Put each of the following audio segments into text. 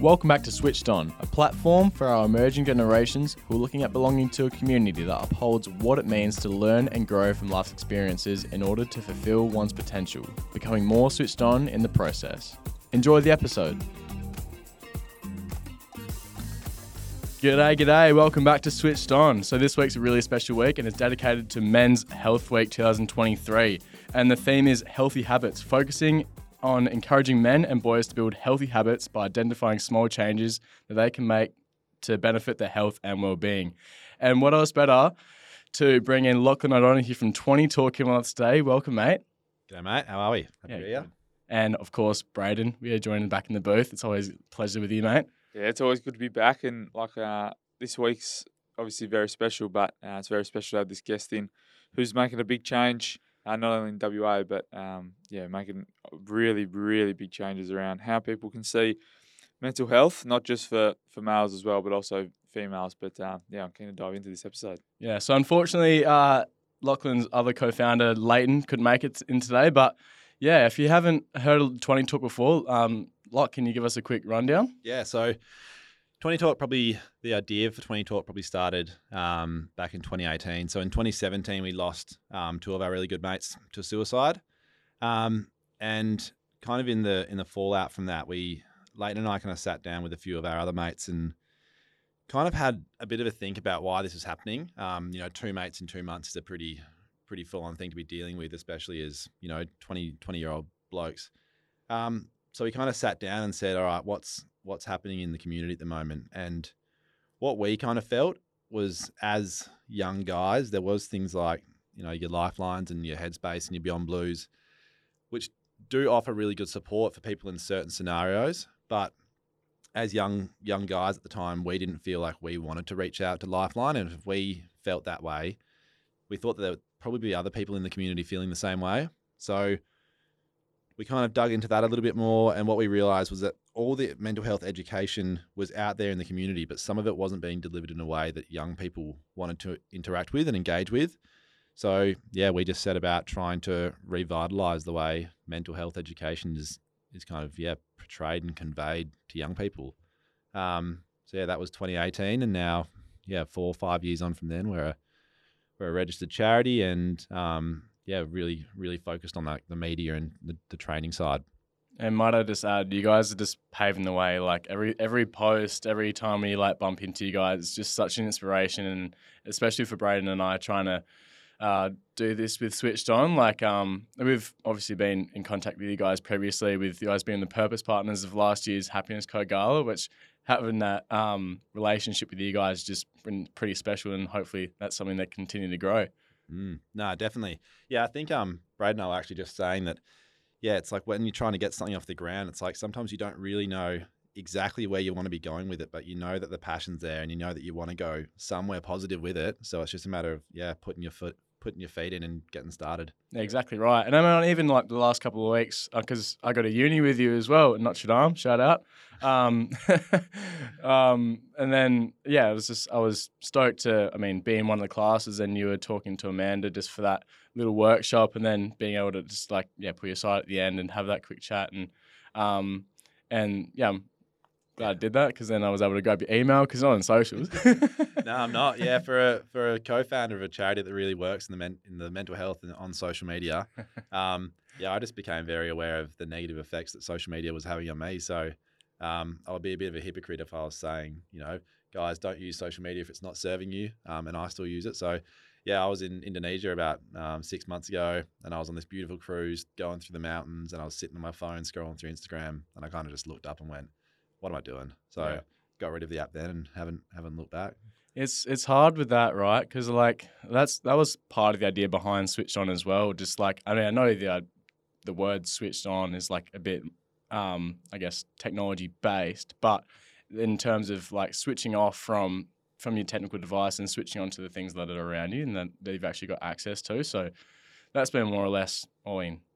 Welcome back to Switched On, a platform for our emerging generations who are looking at belonging to a community that upholds what it means to learn and grow from life's experiences in order to fulfill one's potential, becoming more switched on in the process. Enjoy the episode. G'day, g'day. Welcome back to Switched On. So, this week's a really special week and it's dedicated to Men's Health Week 2023. And the theme is healthy habits, focusing on encouraging men and boys to build healthy habits by identifying small changes that they can make to benefit their health and well-being. And what else better to bring in Lachlan O'Donoghue from 20 Talking him on today. Welcome, mate. G'day, mate. How are we? Happy Yeah, to be here. And of course, Braden, we are joining back in the booth. It's always a pleasure with you, mate. Yeah, it's always good to be back, and like uh, this week's obviously very special, but uh, it's very special to have this guest in, who's making a big change, uh, not only in WA, but um, yeah, making really, really big changes around how people can see mental health, not just for for males as well, but also females. But uh, yeah, I'm keen to dive into this episode. Yeah, so unfortunately, uh, Lachlan's other co-founder, Leighton, couldn't make it in today. But yeah, if you haven't heard of 20 Talk before, um, Loch, can you give us a quick rundown? Yeah, so 20 Talk probably, the idea for 20 Talk probably started um, back in 2018. So in 2017, we lost um, two of our really good mates to suicide. Um, and kind of in the in the fallout from that, we, Leighton and I kind of sat down with a few of our other mates and kind of had a bit of a think about why this is happening. Um, you know, two mates in two months is a pretty pretty full on thing to be dealing with, especially as, you know, 20, 20 year old blokes. Um, so we kind of sat down and said, all right, what's what's happening in the community at the moment? And what we kind of felt was as young guys, there was things like, you know, your lifelines and your headspace and your beyond blues, which do offer really good support for people in certain scenarios. But as young young guys at the time, we didn't feel like we wanted to reach out to Lifeline. And if we felt that way, we thought that there would probably be other people in the community feeling the same way. So we kind of dug into that a little bit more. And what we realized was that all the mental health education was out there in the community, but some of it wasn't being delivered in a way that young people wanted to interact with and engage with. So, yeah, we just set about trying to revitalize the way mental health education is, is kind of, yeah, portrayed and conveyed to young people. Um, so, yeah, that was 2018. And now, yeah, four or five years on from then, we're a, we're a registered charity and, um, yeah, really, really focused on like the media and the, the training side. And might I just add, you guys are just paving the way. Like every every post, every time we like bump into you guys, it's just such an inspiration, and especially for Braden and I trying to uh, do this with Switched On. Like um, we've obviously been in contact with you guys previously, with you guys being the purpose partners of last year's Happiness Co Gala, which having that um, relationship with you guys just been pretty special, and hopefully that's something that continue to grow. Mm, no, definitely. Yeah, I think um, Brad and I were actually just saying that. Yeah, it's like when you're trying to get something off the ground, it's like sometimes you don't really know exactly where you want to be going with it, but you know that the passion's there and you know that you want to go somewhere positive with it. So it's just a matter of yeah, putting your foot, putting your feet in and getting started. Exactly right. And I mean, even like the last couple of weeks, because I got a uni with you as well at Notre Dame. Shout out. Um, um, and then yeah, it was just I was stoked to. I mean, be in one of the classes, and you were talking to Amanda just for that little workshop, and then being able to just like yeah, put your side at the end and have that quick chat, and um, and yeah, I'm glad I did that because then I was able to grab your email because I'm on socials. no, I'm not. Yeah, for a for a co-founder of a charity that really works in the men, in the mental health and on social media, um, yeah, I just became very aware of the negative effects that social media was having on me. So um, I would be a bit of a hypocrite if I was saying, you know, guys, don't use social media if it's not serving you, um, and I still use it. So yeah, I was in Indonesia about um, six months ago, and I was on this beautiful cruise going through the mountains, and I was sitting on my phone scrolling through Instagram, and I kind of just looked up and went, "What am I doing?" So Yeah. got rid of the app then, and haven't haven't looked back. It's it's hard with that, right? Because like that's that was part of the idea behind switched on as well. Just like I mean, I know the uh, the word switched on is like a bit, um, I guess, technology based, but in terms of like switching off from from your technical device and switching on to the things that are around you and that, that you've actually got access to. So that's been more or less, I mean, a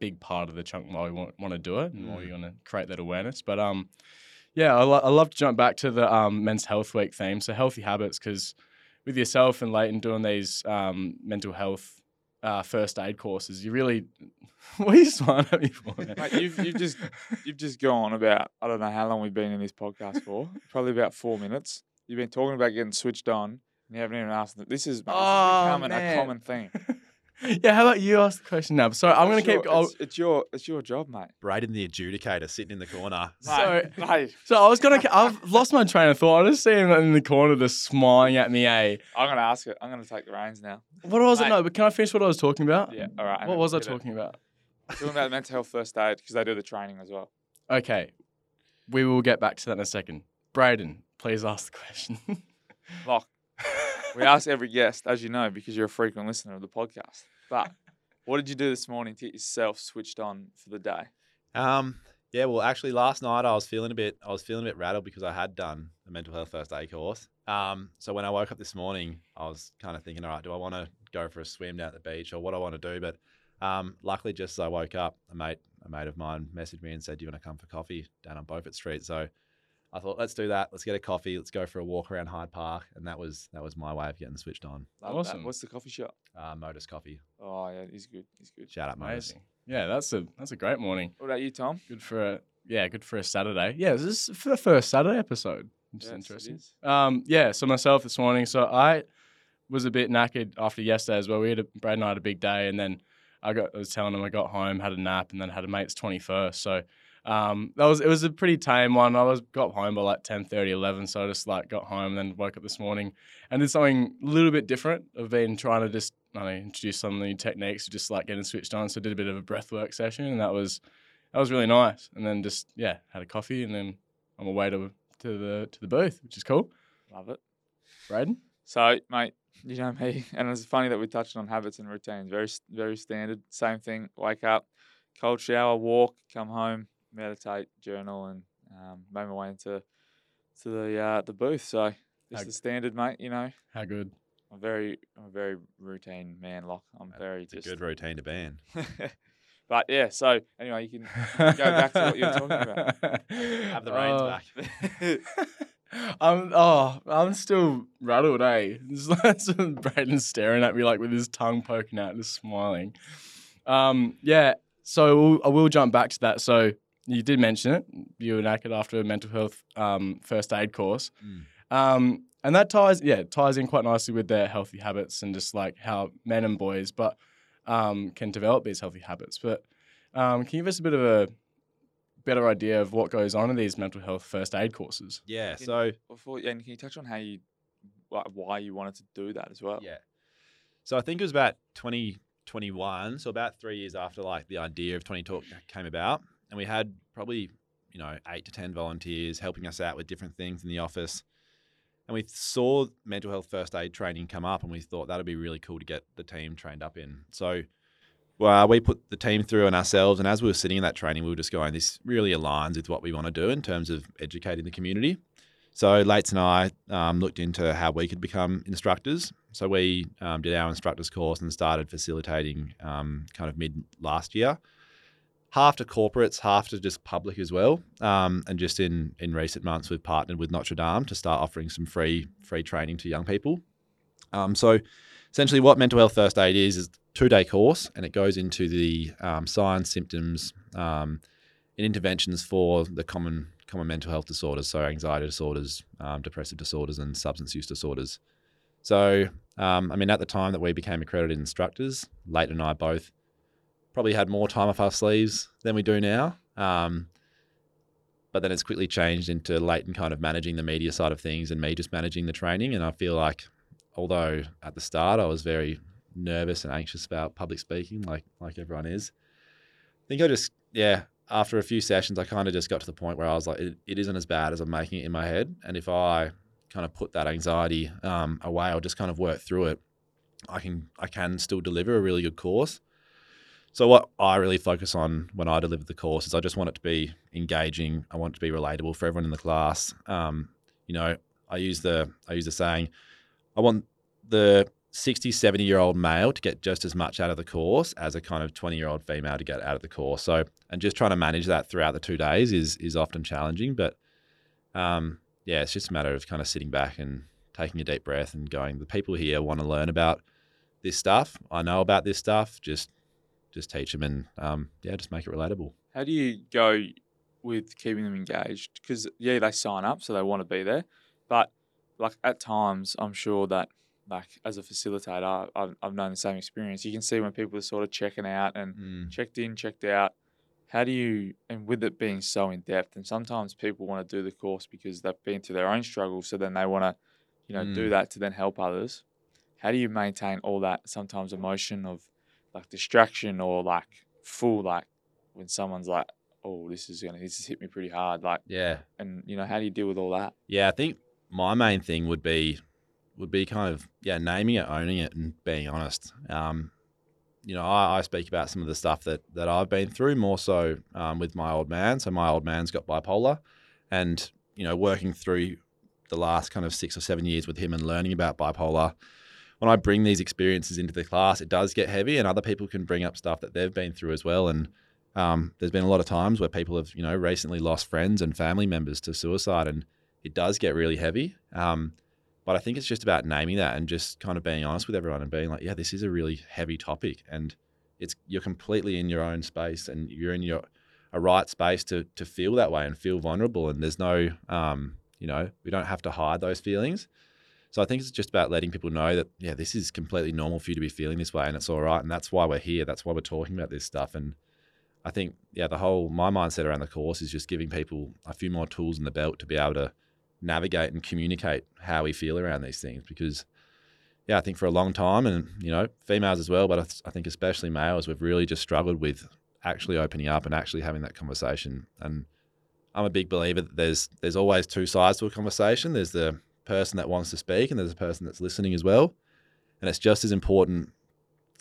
big part of the chunk why we want, want to do it and why we want to create that awareness. But um, yeah, I, lo- I love to jump back to the um, Men's Health Week theme. So healthy habits, because with yourself and Leighton doing these um, mental health uh, first aid courses. You really, what are you smiling at me for? Mate, you've, you've just you've just gone about I don't know how long we've been in this podcast for. Probably about four minutes. You've been talking about getting switched on, and you haven't even asked. Them. This is, mate, this Oh, is becoming man. a common thing. yeah, how about you ask the question now? Sorry, I'm going to keep. I'll, It's, it's your it's your job, mate. Braden the adjudicator sitting in the corner. So- Mate, mate, so I was going to. I've lost my train of thought. I just see him in the corner, just smiling at me. Eh? I'm gonna ask it. I'm gonna take the reins now. What was it? No, but can I finish what I was talking about? Yeah. All right. What was I get it. talking about? Talking about mental health first aid because they do the training as well. Okay, we will get back to that in a second. Braden, please ask the question. Look, we ask every guest, as you know, because you're a frequent listener of the podcast. But what did you do this morning to get yourself switched on for the day? Um, yeah, well, actually, last night I was feeling a bit, I was feeling a bit rattled because I had done a mental health first aid course. Um, so when I woke up this morning, I was kind of thinking, all right, do I want to go for a swim down at the beach or what I want to do? But um, luckily, just as I woke up, a mate, a mate of mine messaged me and said, "Do you want to come for coffee down on Beaufort Street?" So I thought, let's do that. Let's get a coffee. Let's go for a walk around Hyde Park, and that was that was my way of getting switched on. Love that. Awesome. What's the coffee shop? Uh, Modus Coffee. Oh yeah, he's good. He's good. Shout out Modus. Amazing. Yeah, that's a that's a great morning. What about you, Tom? Good for a yeah, good for a Saturday. Yeah, this is for the first Saturday episode. Which Yes, it interesting. is. Um, yeah, so myself this morning. So I was a bit knackered after yesterday as well. We had a, Brad and I had a big day, and then I got I was telling him I got home, had a nap, and then had a mate's twenty first. So um, that was it was a pretty tame one. I was got home by like 10, 11, so I just like got home, and then woke up this morning and did something a little bit different. I've been trying to just I don't know, introduce some new techniques to just like getting switched on. So I did a bit of a breath work session, and that was that was really nice. And then just yeah, had a coffee, and then on my way to to the to the booth, which is cool. Love it. Braden. So, mate, you know me, and it's funny that we touched on habits and routines. Very, very standard. Same thing. Wake up, cold shower, walk, come home, meditate, journal, and um, make my way into to the uh, the booth. So, just How- the standard, mate. You know, How good. I'm very, I'm a very routine man. Loch. I'm very It's a just. good routine to be in. but yeah. So anyway, you can go back to what you were talking about. Have the reins Oh, back. I'm oh, I'm still rattled, eh? It's like Braden's staring at me like with his tongue poking out, just smiling. Um, yeah. So we'll, I will jump back to that. So you did mention it. You were knackered after a mental health um, first aid course, Mm. um, and that ties yeah ties in quite nicely with their healthy habits and just like how men and boys, but um, can develop these healthy habits. But um, can you give us a bit of a better idea of what goes on in these mental health first aid courses? Yeah. Can- So Before, and can you touch on how you, like, why you wanted to do that as well? Yeah. So I think it was about 2021, so about three years after like the idea of 20 Talk came about, and we had probably you know eight to ten volunteers helping us out with different things in the office, and we saw mental health first aid training come up, and we thought that'd be really cool to get the team trained up in. So. Well, we put the team through and ourselves, and as we were sitting in that training, we were just going, "This really aligns with what we want to do in terms of educating the community." So Lates and I um, looked into how we could become instructors. So we um, did our instructors course and started facilitating um, kind of mid last year. Half to corporates, half to just public as well. Um, and just in in recent months, we've partnered with Notre Dame to start offering some free free training to young people. Um, so essentially, what mental health first aid is is a two day course, and it goes into the um, signs, symptoms, um, and interventions for the common common mental health disorders, so anxiety disorders, um, depressive disorders, and substance use disorders. So, um, I mean, at the time that we became accredited instructors, Leighton and I both probably had more time off our sleeves than we do now. Um, but then it's quickly changed into Leighton kind of managing the media side of things and me just managing the training. And I feel like, although at the start I was very nervous and anxious about public speaking, like like everyone is, I think I just yeah. After a few sessions, I kind of just got to the point where I was like, it, it isn't as bad as I'm making it in my head. And if I kind of put that anxiety um, away or just kind of work through it, I can I can still deliver a really good course. So what I really focus on when I deliver the course is I just want it to be engaging. I want it to be relatable for everyone in the class. Um, you know, I use the I use the saying, I want the 60, 70 year old male to get just as much out of the course as a kind of 20 year old female to get out of the course. So, and just trying to manage that throughout the two days is is often challenging. But um, yeah, it's just a matter of kind of sitting back and taking a deep breath and going, the people here want to learn about this stuff. I know about this stuff. Just just teach them and um, yeah, just make it relatable. How do you go with keeping them engaged? Because yeah, they sign up, so they want to be there, but like at times, I'm sure that like as a facilitator, I've, I've known the same experience. You can see when people are sort of checking out and Mm. checked in, checked out. How do you, and with it being so in depth, and sometimes people want to do the course because they've been through their own struggles, so then they want to, you know, do Mm. that to then help others. How do you maintain all that sometimes emotion of like distraction or like full like when someone's like, oh, this is gonna, this has hit me pretty hard, like, Yeah, and you know, how do you deal with all that? yeah. I think my main thing would be would be kind of yeah, naming it, owning it, and being honest. Um, you know, I, I speak about some of the stuff that that I've been through more so um, with my old man. So my old man's got bipolar, and you know, working through the last kind of six or seven years with him and learning about bipolar. When I bring these experiences into the class, it does get heavy, and other people can bring up stuff that they've been through as well. And um, there's been a lot of times where people have, you know, recently lost friends and family members to suicide, and it does get really heavy. Um, but I think it's just about naming that and just kind of being honest with everyone and being like, yeah, this is a really heavy topic, and it's you're completely in your own space and you're in your a right space to to feel that way and feel vulnerable, and there's no, um, you know, we don't have to hide those feelings. So I think it's just about letting people know that yeah, this is completely normal for you to be feeling this way, and it's all right, and that's why we're here. That's why we're talking about this stuff, and I think yeah, the whole my mindset around the course is just giving people a few more tools in the belt to be able to navigate and communicate how we feel around these things because yeah, I think for a long time, and you know, females as well, but I, th- I think especially males, we've really just struggled with actually opening up and actually having that conversation. And I'm a big believer that there's there's always two sides to a conversation. There's the person that wants to speak, and there's a person that's listening as well. And it's just as important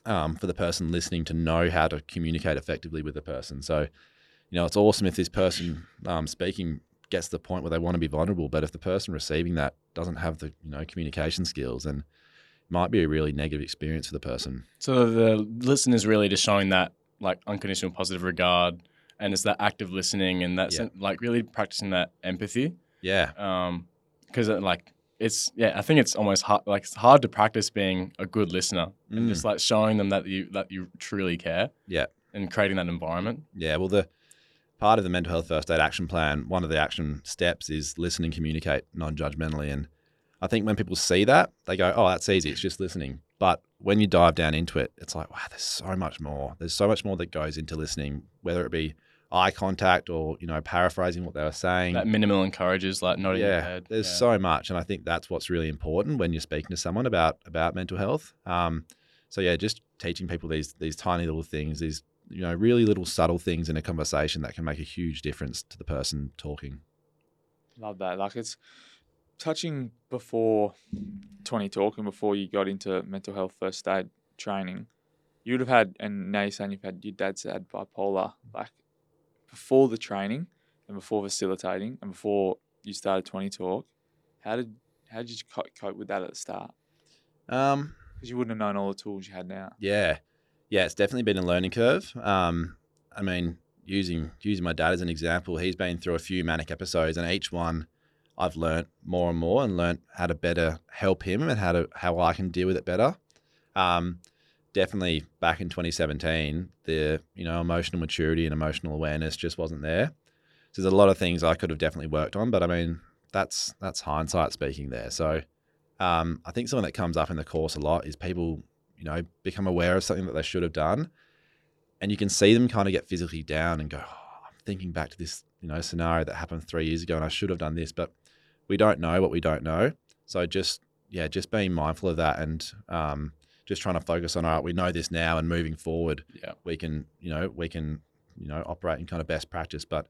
um, for the person listening to know how to communicate effectively with the person. So, you know, it's awesome if this person um, speaking gets to the point where they want to be vulnerable, but if the person receiving that doesn't have the you know communication skills, then it might be a really negative experience for the person. So the listener's really just showing that like unconditional positive regard, and it's that active listening, and that's Yeah. like really practicing that empathy. Yeah, Um, because like it's yeah, I think it's almost hard like it's hard to practice being a good listener and Mm. just like showing them that you that you truly care. Yeah. and creating that environment. Yeah, well, the part of the mental health first aid action plan, one of the action steps is listen and communicate non-judgmentally. And I think when people see that, they go, "Oh, that's easy. It's just listening." But when you dive down into it, it's like, wow, there's so much more. There's so much more that goes into listening, whether it be eye contact or you know paraphrasing what they were saying. That minimal encourages like nodding your yeah, head. there's yeah. so much, and I think that's what's really important when you're speaking to someone about about mental health. Um, so yeah, just teaching people these these tiny little things, these you know really little subtle things in a conversation that can make a huge difference to the person talking. Love that. Like it's touching before 20 talking before you got into mental health first aid training. You would have had, and now you're saying you've had your dad's had bipolar. Like before the training and before facilitating and before you started 20 talk, how did how did you co- cope with that at the start? Um, Because you wouldn't have known all the tools you had now. yeah, yeah, it's definitely been a learning curve. Um, I mean, using using my dad as an example, he's been through a few manic episodes, and each one I've learnt more and more and learnt how to better help him and how to how I can deal with it better. Um, definitely back in 2017, the you know emotional maturity and emotional awareness just wasn't there. So there's a lot of things I could have definitely worked on, but I mean that's that's hindsight speaking there. So um, I think something that comes up in the course a lot is people you know become aware of something that they should have done, and you can see them kind of get physically down and go, oh, I'm thinking back to this you know scenario that happened three years ago, and I should have done this, but we don't know what we don't know. So just yeah, just being mindful of that and um, just trying to focus on all right, we know this now, and moving forward, Yeah. we can you know we can you know operate in kind of best practice. But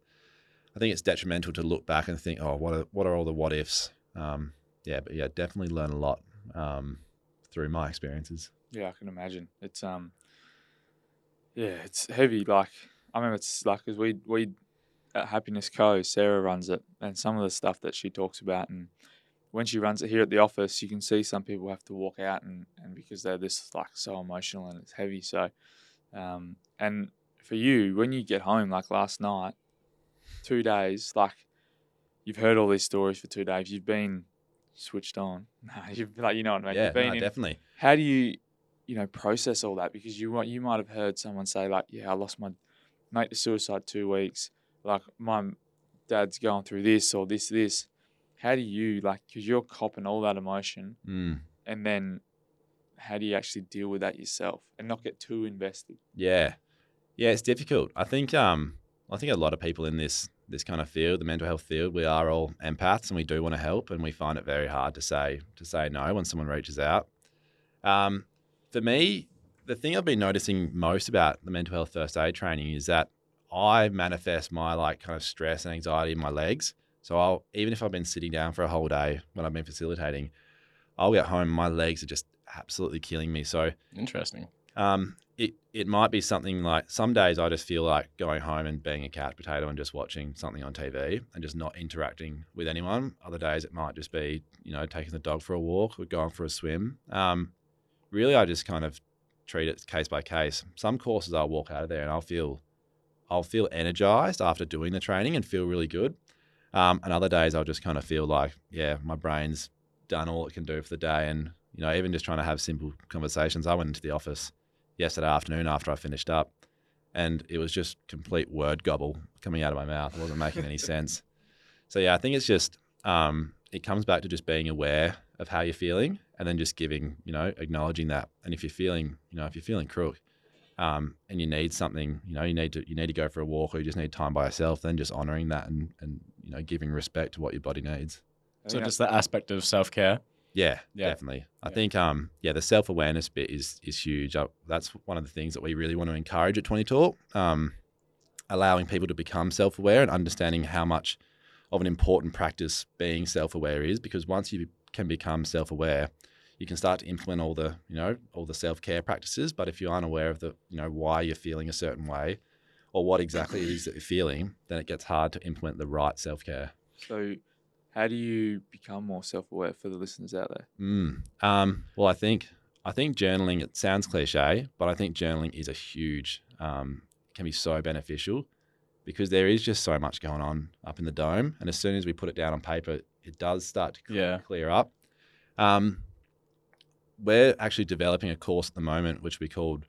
I think it's detrimental to look back and think, oh, what are what are all the what ifs? Um, yeah, but yeah, definitely learn a lot um, through my experiences. Yeah, I can imagine. It's um, yeah, it's heavy. Like I remember, it's like because we we at Happiness Co. Sarah runs it, and some of the stuff that she talks about, and when she runs it here at the office, you can see some people have to walk out, and and because they're this like so emotional and it's heavy. So, um, and for you, when you get home, like last night, two days, like you've heard all these stories for two days, you've been switched on. you've like you know what I mean. yeah, you've been no, in definitely. how do you you know process all that because you you might have heard someone say like, yeah, I lost my mate to suicide two weeks. Like my dad's going through this or this this. How do you like? Because you're copping all that emotion, Mm. and then how do you actually deal with that yourself and not get too invested? Yeah, yeah, it's difficult. I think um, I think a lot of people in this this kind of field, the mental health field, we are all empaths and we do want to help, and we find it very hard to say to say no when someone reaches out. Um, for me, the thing I've been noticing most about the mental health first aid training is that I manifest my like kind of stress and anxiety in my legs. So I'll even if I've been sitting down for a whole day when I've been facilitating, I'll get home, my legs are just absolutely killing me. So Interesting. um, it it might be something like some days I just feel like going home and being a couch potato and just watching something on TV and just not interacting with anyone. Other days it might just be you know taking the dog for a walk or going for a swim. Um, really, I just kind of treat it case by case. Some courses I'll walk out of there and I'll feel I'll feel energized after doing the training and feel really good. Um, and other days I'll just kind of feel like yeah, my brain's done all it can do for the day and you know even just trying to have simple conversations. I went into the office yesterday afternoon after I finished up, and it was just complete word gobble coming out of my mouth. It wasn't making any sense. So yeah, I think it's just um, it comes back to just being aware of how you're feeling, and then just giving, you know, acknowledging that. And if you're feeling, you know, if you're feeling crook, um, and you need something, you know, you need to you need to go for a walk, or you just need time by yourself, then just honoring that and and you know giving respect to what your body needs. So think just that aspect of self care. Yeah, Yeah. definitely. I Yeah. think um yeah, the self awareness bit is is huge. Uh, that's one of the things that we really want to encourage at Twenty Talk. Um, allowing people to become self aware and understanding how much of an important practice being self aware is, because once you can become self aware, you can start to implement all the you know all the self care practices. But if you aren't aware of the you know why you're feeling a certain way, or what exactly it is that you're feeling, then it gets hard to implement the right self care. So, how do you become more self-aware for the listeners out there? Mm. Um, well, I think I think journaling. It sounds cliche, but I think journaling is a huge um, can be so beneficial because there is just so much going on up in the dome, and as soon as we put it down on paper, it does start to cl- Yeah. clear up. Um, we're actually developing a course at the moment which we called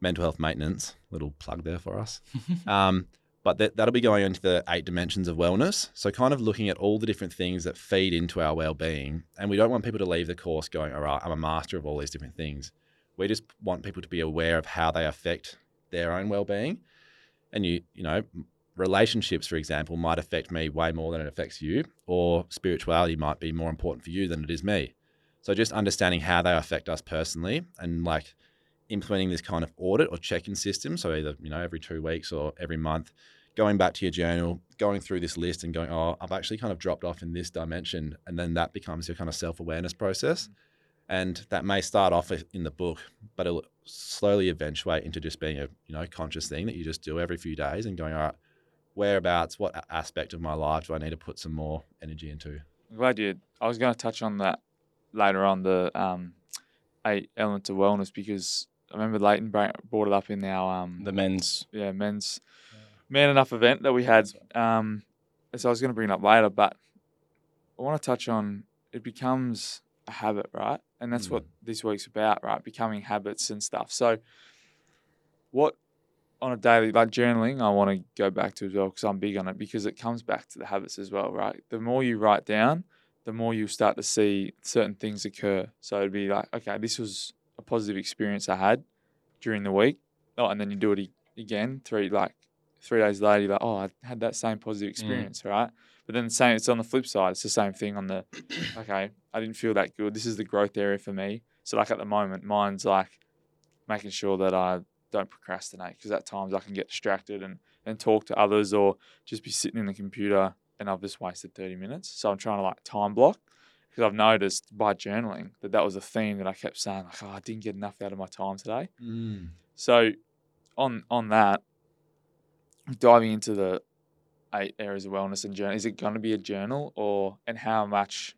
mental health maintenance. Little plug there for us. Um, but that, that'll be going into the eight dimensions of wellness. So, kind of looking at all the different things that feed into our well being. And we don't want people to leave the course going, all right, I'm a master of all these different things. We just want people to be aware of how they affect their own well being. And you, you know, relationships, for example, might affect me way more than it affects you, or spirituality might be more important for you than it is me. So, just understanding how they affect us personally and like implementing this kind of audit or check-in system. So either you know every two weeks or every month, going back to your journal, going through this list and going, oh, I've actually kind of dropped off in this dimension, and then that becomes your kind of self-awareness process. Mm-hmm. And that may start off in the book, but it'll slowly eventuate into just being a you know conscious thing that you just do every few days and going, all right, whereabouts, what aspect of my life do I need to put some more energy into? I'm glad you. I was going to touch on that later on the um, eight elements of wellness because I remember Leighton brought it up in our um, The men's. yeah men's man enough event that we had. Um, so I was going to bring it up later, but I want to touch on it becomes a habit, right? And that's what this week's about, right? Becoming habits and stuff. So, what on a daily like journaling, I want to go back to as well because I'm big on it because it comes back to the habits as well, right? The more you write down, the more you start to see certain things occur. So it'd be like, okay, this was a positive experience I had during the week. Oh, and then you do it again three like three days later. You're like, oh, I had that same positive mm. experience, right? But then the same, it's on the flip side. It's the same thing on the, okay, I didn't feel that good. This is the growth area for me. So like at the moment, mine's like making sure that I don't procrastinate because at times I can get distracted and and talk to others or just be sitting in the computer and I've just wasted 30 minutes. So I'm trying to like time block because I've noticed by journaling that that was a theme that I kept saying like, oh, I didn't get enough out of my time today. Mm. So on on that, diving into the eight areas of wellness and journal, is it going to be a journal or and how much?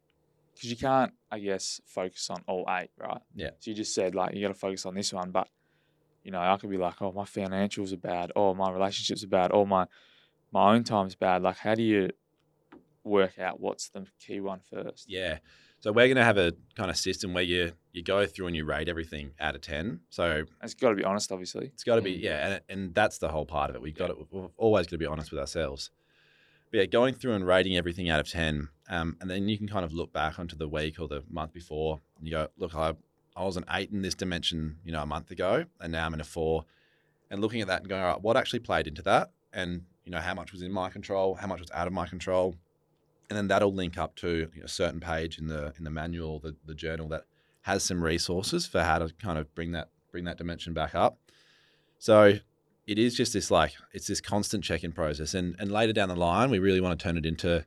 Because you can't, I guess, focus on all eight, right? Yeah. So you just said like you got to focus on this one, but you know I could be like, oh, my financials are bad, or my relationships are bad, or my my own time's bad. Like, how do you work out what's the key one first? Yeah. So we're going to have a kind of system where you you go through and you rate everything out of ten. So It's got to be honest, obviously. it's got to be Mm. yeah, and, and that's the whole part of it. We've got to, we're always going to be honest with ourselves. But yeah, going through and rating everything out of ten, um, and then you can kind of look back onto the week or the month before, and you go, look, I I was an eight in this dimension, you know, a month ago, and now I'm in a four, and looking at that and going, all right, what actually played into that, and you know, how much was in my control, how much was out of my control, and then that'll link up to you know, a certain page in the in the manual, the the journal that has some resources for how to kind of bring that bring that dimension back up. So it is just this like it's this constant check-in process, and and later down the line, we really want to turn it into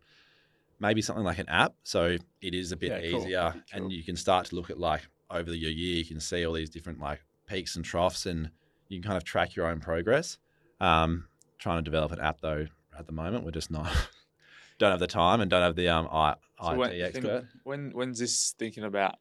maybe something like an app. So it is a bit Yeah, easier, Cool. and you can start to look at like over the year, you can see all these different like peaks and troughs, and you can kind of track your own progress. Um, trying to develop an app though at the moment, we're just not don't have the time and don't have the um I, So IT when, expert. when when's this thinking about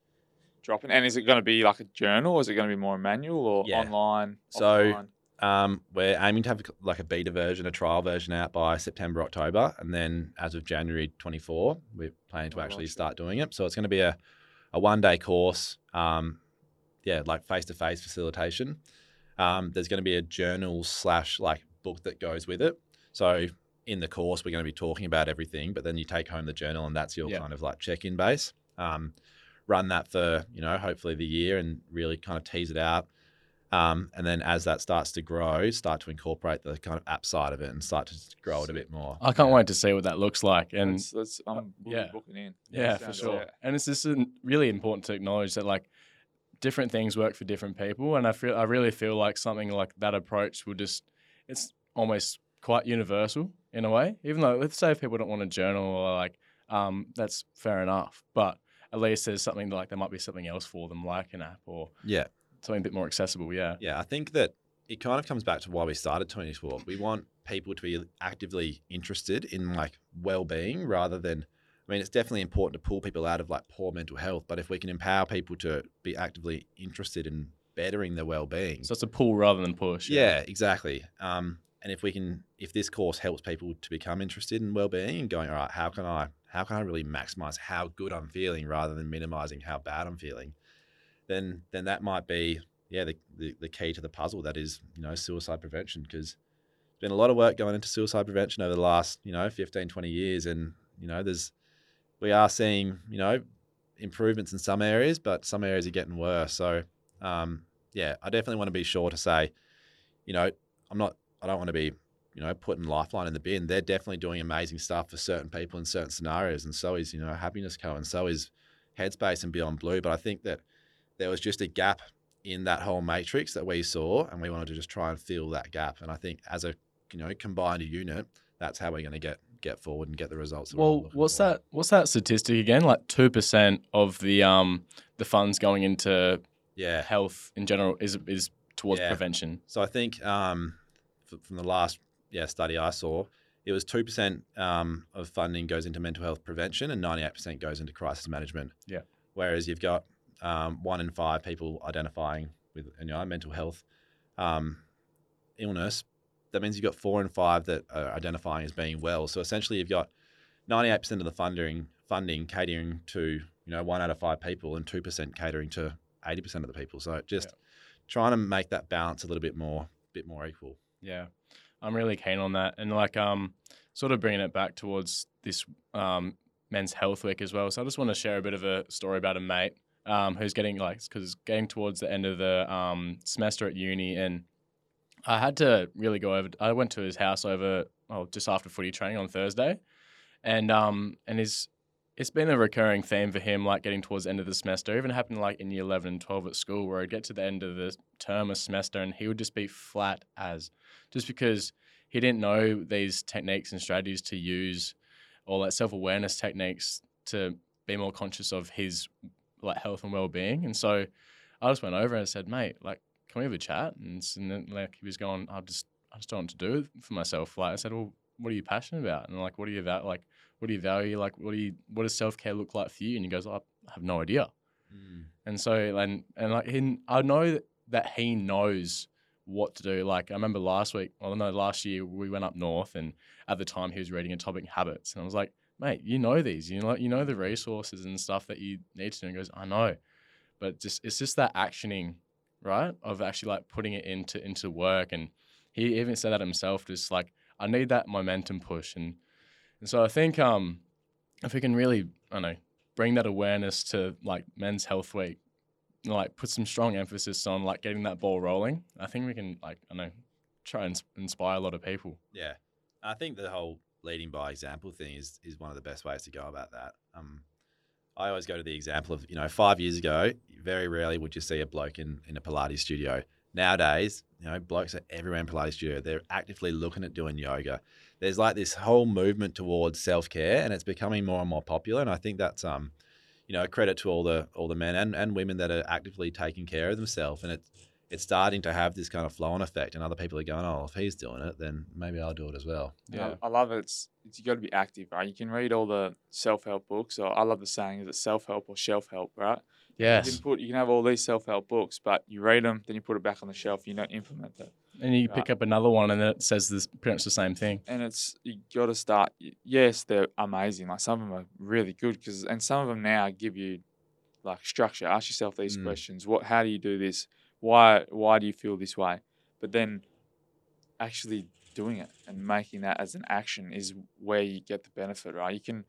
dropping? And is it going to be like a journal, or is it going to be more manual, or Yeah. online? So- Um, we're aiming to have like a beta version, a trial version out by September, October, and then as of January 24, we're planning to Oh, actually start doing it. So it's going to be a, a one day course, um, yeah, like face to face facilitation. Um, there's going to be a journal slash like book that goes with it. So in the course, we're going to be talking about everything, but then you take home the journal, and that's your Yeah. kind of like check in base. Um, run that for you know hopefully the year and really kind of tease it out. Um, and then as that starts to grow, start to incorporate the kind of app side of it and start to grow it a bit more. I can't wait to see what that looks like. And let's, let's um, yeah. booking in. Yeah, for sure. good. And it's just an- really important to acknowledge that like different things work for different people, and I feel I really feel like something like that approach will just it's almost quite universal in a way. Even though let's say if people don't want to journal or like um, that's fair enough, but at least there's something like there might be something else for them, like an app or Yeah, something a bit more accessible. Yeah. yeah. I think that it kind of comes back to why we started 20 Talk. We want people to be actively interested in like well-being rather than. I mean, it's definitely important to pull people out of like poor mental health, but if we can empower people to be actively interested in bettering their well-being, So it's a pull rather than push. Yeah, exactly. Um, and if we can, if this course helps people to become interested in well-being and going, all right, how can I, how can I really maximize how good I'm feeling rather than minimizing how bad I'm feeling, then then that might be, yeah, the the, the key to the puzzle. That is, you know, suicide prevention because there's been a lot of work going into suicide prevention over the last, you know, 15, 20 years, and you know, there's we are seeing, you know, improvements in some areas, but some areas are getting worse. So, um, yeah, I definitely want to be sure to say, you know, I'm not, I don't want to be, you know, putting Lifeline in the bin. They're definitely doing amazing stuff for certain people in certain scenarios, and so is, you know, Happiness Co. and so is Headspace and Beyond Blue. But I think that there was just a gap in that whole matrix that we saw, and we wanted to just try and fill that gap. And I think as a, you know, combined unit, that's how we're going to get get forward and get the results. Well, what's for. that? What's that statistic again? Like two percent of the um the funds going into Yeah, health in general is is towards Yeah. prevention. So I think um, from the last yeah study I saw, it was two percent um, of funding goes into mental health prevention, and ninety eight percent goes into crisis management. Yeah. Whereas you've got um, one in five people identifying with you know mental health um, illness. That means you've got four in five that are identifying as being well. So essentially, you've got ninety eight percent of the funding funding catering to you know one out of five people, and two percent catering to eighty percent of the people. So just trying to make that balance a little bit more bit more equal. Yeah, I'm really keen on that, and like um, sort of bringing it back towards this um men's health week as well. So I just want to share a bit of a story about a mate um who's getting like because getting towards the end of the um semester at uni, and I had to really go over. I went to his house over oh just after footy training on Thursday, and um and his it's been a recurring theme for him, like getting towards the end of the semester. It even happened like in year 11 and 12 at school, where I'd get to the end of the term or semester and he would just be flat as, just because he didn't know these techniques and strategies to use, or like self awareness techniques to be more conscious of his like health and well being. And so I just went over and said, mate, like, can we have a chat? And, and then like he was going, I just, I just don't want to do it for myself. Like I said, well, what are you passionate about? And like, what are you about? Like, what do you value? Like, what do you, what does self care look like for you? And he goes, oh, I have no idea. Mm. And so, and and like he, I know that, that he knows what to do. Like I remember last week, well, no, last year we went up north, and at the time he was reading Atomic Habits, and I was like, mate, you know these, you know, you know the resources and stuff that you need to do. And he goes, I know, but just it's just that actioning, right, of actually like putting it into into work. And he even said that himself, just like I need that momentum push, and and so I think um if we can really, I don't know, bring that awareness to like Men's Health Week, you know, like put some strong emphasis on like getting that ball rolling. I think we can like I know try and inspire a lot of people. Yeah, I think the whole leading by example thing is is one of the best ways to go about that. Um, I always go to the example of you know five years ago, very rarely would you see a bloke in in a Pilates studio. Nowadays, you know, blokes are everywhere in Pilates studio. They're actively looking at doing yoga. There's like this whole movement towards self care, and it's becoming more and more popular. And I think that's um, you know, a credit to all the all the men and, and women that are actively taking care of themselves. And it's it's starting to have this kind of flow on effect, and other people are going, oh, if he's doing it, then maybe I'll do it as well. Yeah. I, I love it. It's, it's you got to be active, right? You can read all the self help books, or I love the saying, is it self help or shelf help, right? You Yes, can put you can have all these self help books, but you read them, then you put it back on the shelf. You don't implement it, and you pick up another one, and then it says this pretty much the same thing. and it's you got to start. Yes, they're amazing. Like some of them are really good because, and some of them now give you like structure. Ask yourself these Mm. questions: What? How do you do this? Why? Why do you feel this way? But then, actually doing it and making that as an action is where you get the benefit, right? You can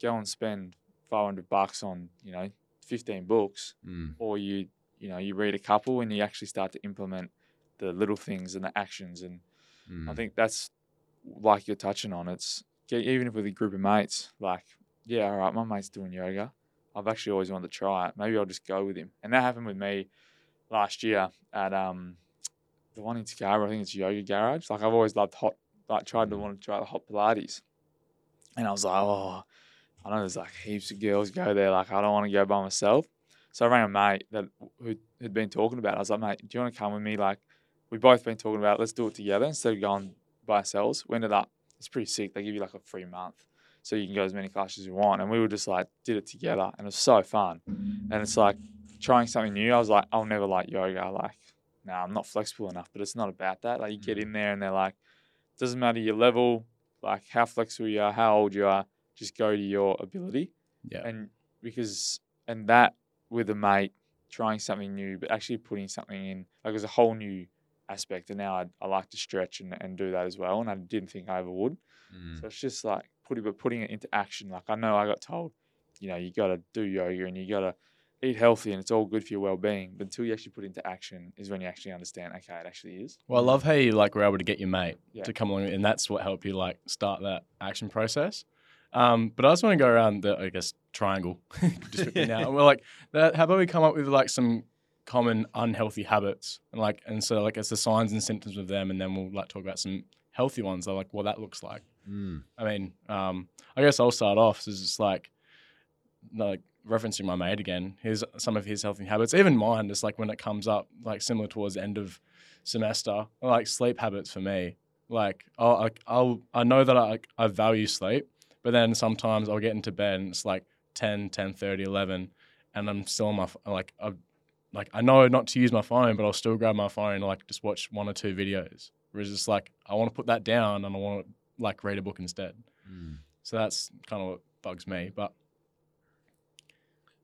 go and spend five hundred bucks on you know fifteen books, Mm. or you you know you read a couple and you actually start to implement the little things and the actions and I Mm. think that's like you're touching on it's even if with a group of mates like yeah all right my mate's doing yoga I've actually always wanted to try it maybe I'll just go with him and that happened with me last year at um the one in Scarborough I think it's Yoga Garage like I've always loved hot like tried to Mm. want to try the hot Pilates and I was like oh I know there's like heaps of girls go there like I don't want to go by myself so I rang a mate that who had been talking about. it. I was like, mate, do you want to come with me? Like, we've both been talking about. It. Let's do it together instead of going by ourselves. We ended up. It's pretty sick. They give you like a free month, so you can go as many classes as you want. And we were just like did it together, and it was so fun. And it's like trying something new. I was like, I'll never like yoga. Like, no, I'm not flexible enough. But it's not about that. Like, you get Mm. in there, and they're like, doesn't matter your level, like how flexible you are, how old you are, just go to your ability Yeah, and because and that with a mate trying something new but actually putting something in like there's a whole new aspect and now I, I like to stretch and, and do that as well and I didn't think I ever would Mm. so it's just like putting but putting it into action like I know I got told you know you got to do yoga and you got to eat healthy and it's all good for your well-being but until you actually put it into action is when you actually understand okay it actually is Well, I love how you like were able to get your mate Yeah. to come along, and that's what helped you like start that action process. Um, but I just want to go around the, I guess, triangle now. We're like, that, how about we come up with like some common unhealthy habits, and like, and so like, it's the signs and symptoms of them, and then we'll like talk about some healthy ones. That like what that looks like. Mm. I mean, um, I guess I'll start off. So it's just like, like referencing my mate again. Here's some of his healthy habits, even mine. Just like when it comes up, like similar towards the end of semester, like sleep habits for me. Like I'll, I- I'll, I know that I, I value sleep, but then sometimes I'll get into bed and it's like 10, 10, 30, 11, and I'm still on my, like, I, like I know not to use my phone, but I'll still grab my phone and like just watch one or two videos. Whereas it's like, I want to put that down and I want to like read a book instead. Mm. So that's kind of what bugs me. But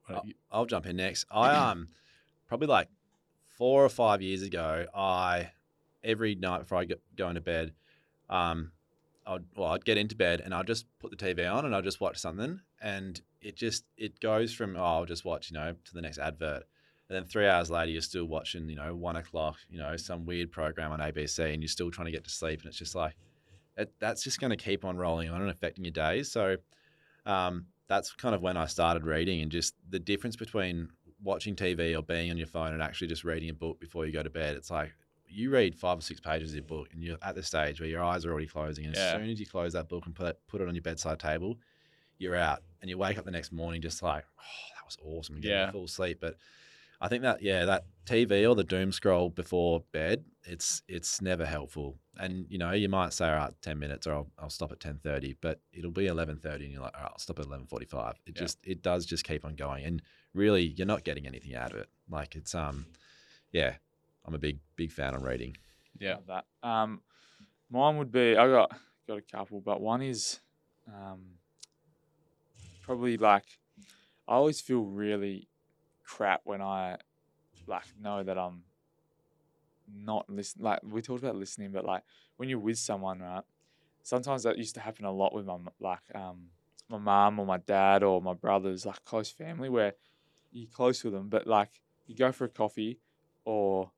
I'll, I'll jump in next. I um probably like four or five years ago, I every night before I go, go into bed, um, I'd well I'd get into bed and I'd just put the TV on and I'd just watch something, and it just it goes from oh I'll just watch you know to the next advert, and then three hours later you're still watching you know one o'clock you know some weird program on ABC and you're still trying to get to sleep and it's just like it, that's just going to keep on rolling on and affecting your days. So um, that's kind of when I started reading and just the difference between watching TV or being on your phone and actually just reading a book before you go to bed. It's like you read five or six pages of your book and you're at the stage where your eyes are already closing. And Yeah. as soon as you close that book and put it, put it on your bedside table, you're out and you wake up the next morning just like, oh, that was awesome. Getting Yeah. full sleep. But I think that, yeah, that TV or the doom scroll before bed, it's it's never helpful. And you know, you might say, all right, ten minutes, or I'll, I'll stop at ten thirty, but it'll be eleven thirty, and you're like, all right, I'll stop at eleven forty five. It Yeah. just it does just keep on going, and really, you're not getting anything out of it. Like it's um, yeah, I'm a big big fan on reading. yeah, that. Um, mine would be I got got a couple, but one is um, probably like I always feel really crap when I like know that I'm not listening. Like we talked about listening, but like when you're with someone, right? Sometimes that used to happen a lot with my like um my mom or my dad or my brothers, like close family, where you're close with them, but like you go for a coffee or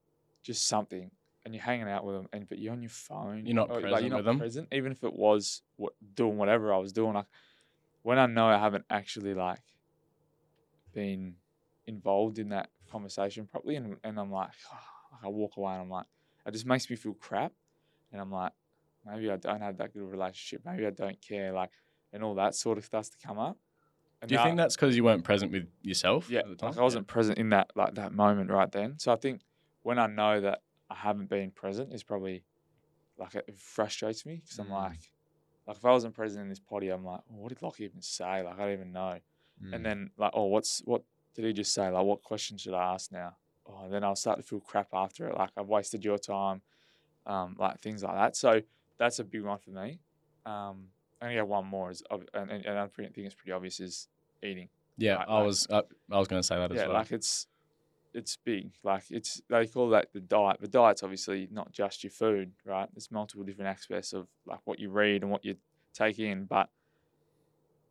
just something, and you're hanging out with them, and but you're on your phone. You're not or, like, present you're not with 'em. present, even if it was what, doing whatever I was doing. Like when I know I haven't actually like been involved in that conversation properly, and and I'm like, like I walk away and I'm like, it just makes me feel crap, and I'm like, maybe I don't have that good of a relationship, maybe I don't care, like, and all that sort of starts to come up. And Do you now- think that's because you weren't present with yourself yeah, at the time? like I wasn't present in that like that moment right then. So I think when I know that I haven't been present is probably like it frustrates me because I'm Mm. like, like if I wasn't present in this potty, I'm like, well, what did Lockie even say? Like I don't even know. Mm. And then like, oh, what's what did he just say? Like, what question should I ask now? Oh, and then I'll start to feel crap after it. Like I've wasted your time, um, like things like that. So that's a big one for me. Um, I only have one more, is and, and, and I pretty- think it's pretty obvious is eating Yeah, like- I was. Uh, I was going to say that as yeah, well. like it's it's big. Like it's they call that the diet. The diet's obviously not just your food, right? There's multiple different aspects of like what you read and what you take in. But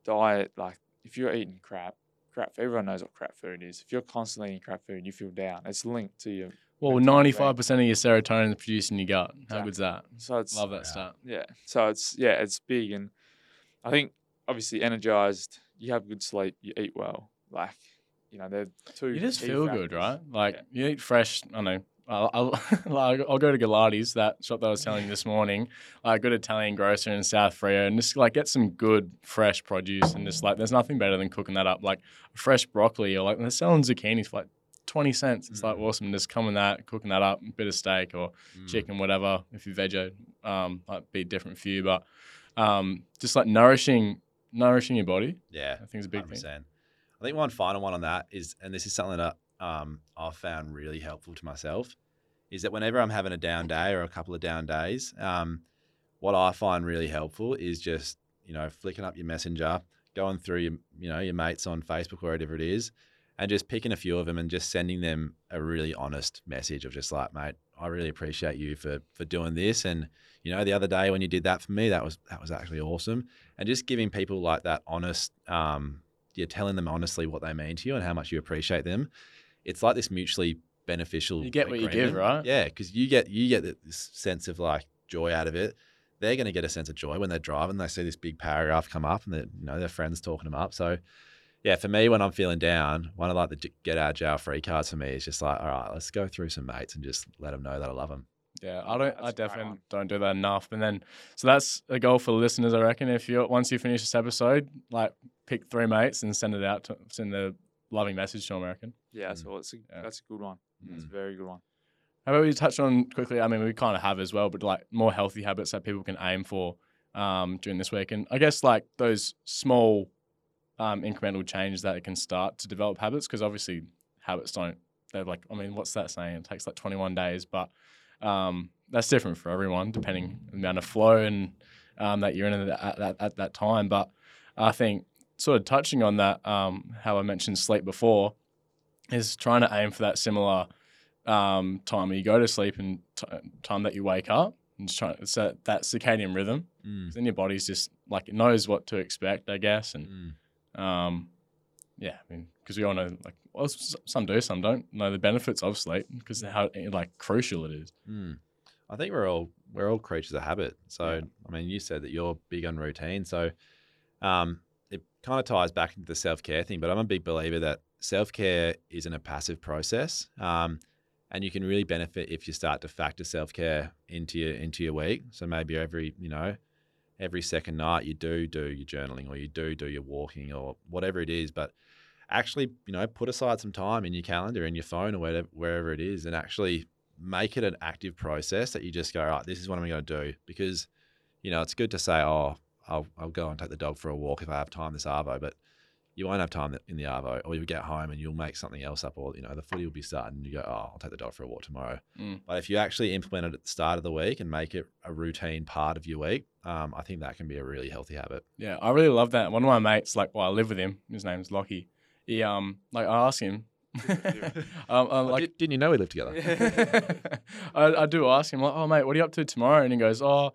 diet, like if you're eating crap, crap everyone knows what crap food is. If you're constantly eating crap food, you feel down. It's linked to you. well, ninety-five percent of your serotonin is produced in your gut. How Exactly. good's that? So it's Love that Yeah. stat. yeah. So it's yeah, it's big, and I think obviously energized. You have good sleep. You eat well. Like you know, they're two. You just key feel good, right? Like Yeah. you eat fresh. I know. I'll, I'll, I'll go to Galati's, that shop that I was telling you this morning, like good Italian grocer in South Freo, and just like get some good fresh produce. And just like, there's nothing better than cooking that up. Like fresh broccoli, or like they're selling zucchinis for like 20 cents. It's like Mm. awesome. Just coming that, cooking that up, a bit of steak or Mm. chicken, whatever. If you're veggie, um, might be different for you, but um, just like nourishing, nourishing your body. Yeah, I think is a big thing. 100%. I think one final one on that is, and this is something that um, I've found really helpful to myself, is that whenever I'm having a down day or a couple of down days, um, what I find really helpful is just you know flicking up your messenger, going through your you know your mates on Facebook or whatever it is, and just picking a few of them and just sending them a really honest message of just like, mate, I really appreciate you for for doing this, and you know the other day when you did that for me, that was that was actually awesome, and just giving people like that honest. Um, you're telling them honestly what they mean to you and how much you appreciate them. It's like this mutually beneficial. You get what you give, right? Yeah, because you get you get this sense of like joy out of it. They're going to get a sense of joy when they're driving. They see this big paragraph come up, and they you know their friends talking them up. So, yeah, for me, when I'm feeling down, one of like the get out jail free cards for me is just like, all right, let's go through some mates and just let them know that I love them. Yeah, I don't. That's I a great definitely don't do that enough. And then, so that's a goal for the listeners. I reckon if you once you finish this episode, like pick three mates and send it out to send a loving message to American. Yeah, Mm. so it's a, Yeah. that's a good one. That's a Mm. very good one. How about we touch on quickly? I mean, we kind of have as well, but like more healthy habits that people can aim for um, during this week, and I guess like those small um, incremental changes that it can start to develop habits. Because obviously, habits don't. They're like, I mean, what's that saying? It takes like 21 days, but um, that's different for everyone depending on the amount of flow and um, that you're in at that, at that time. But I think sort of touching on that, um, how I mentioned sleep before, is trying to aim for that similar um, time where you go to sleep and t- time that you wake up. And just trying it's that, that circadian rhythm. Mm. Then your body's just like it knows what to expect, I guess. And Mm. um, yeah, I mean, because we all know like well, some do, some don't know the benefits of sleep because how like crucial it is. Mm. I think we're all we're all creatures of habit. So Yeah. I mean, you said that you're big on routine. So um, it kind of ties back into the self care thing. But I'm a big believer that self care isn't a passive process, um, and you can really benefit if you start to factor self care into your into your week. So maybe every you know every second night you do do your journaling or you do do your walking or whatever it is, but actually you know put aside some time in your calendar in your phone or whatever wherever it is and actually make it an active process that you just go, right, this is what I'm going to do. Because, you know, it's good to say, oh, I'll, I'll go and take the dog for a walk if I have time this Arvo. But you won't have time in the arvo, or you'll get home and you'll make something else up, or you know the footy will be starting, and you go, oh, I'll take the dog for a walk tomorrow. Mm. But if you actually implement it at the start of the week and make it a routine part of your week, um, I think that can be a really healthy habit. Yeah, I really love that. One of my mates, like, well, I live with him. His name's Lockie. He, um, like, I ask him, um, I'm Like, like, did, not you know we live together? I, I do ask him, like, oh, mate, what are you up to tomorrow? And he goes, oh,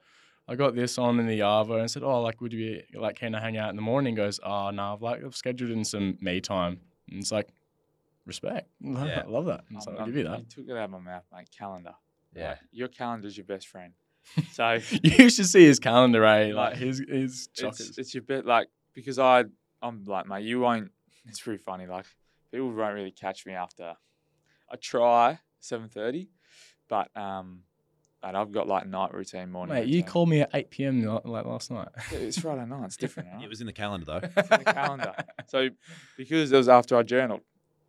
I got this on in the Arvo. And I said, oh, like, would you be, like, can I hang out in the morning? He goes, oh, no, I've, like, I've scheduled in some me time. And it's like, respect. Yeah. I love that. And so I'll give you that. You took it out of my mouth, mate. Calendar. yeah. Like, your calendar's your best friend. So You should see his calendar, eh? Like, Like, his, his it's, chockers. it's your bit like because I I'm like mate, you won't. It's pretty funny. Like people won't really catch me after. I try seven thirty, but um, and I've got like night routine, morning. Mate, you called me at 8 p.m. lo- like last night. Yeah, It's Friday night. It's different. Right? It was in the calendar though. It's in the calendar. So because it was after I journaled,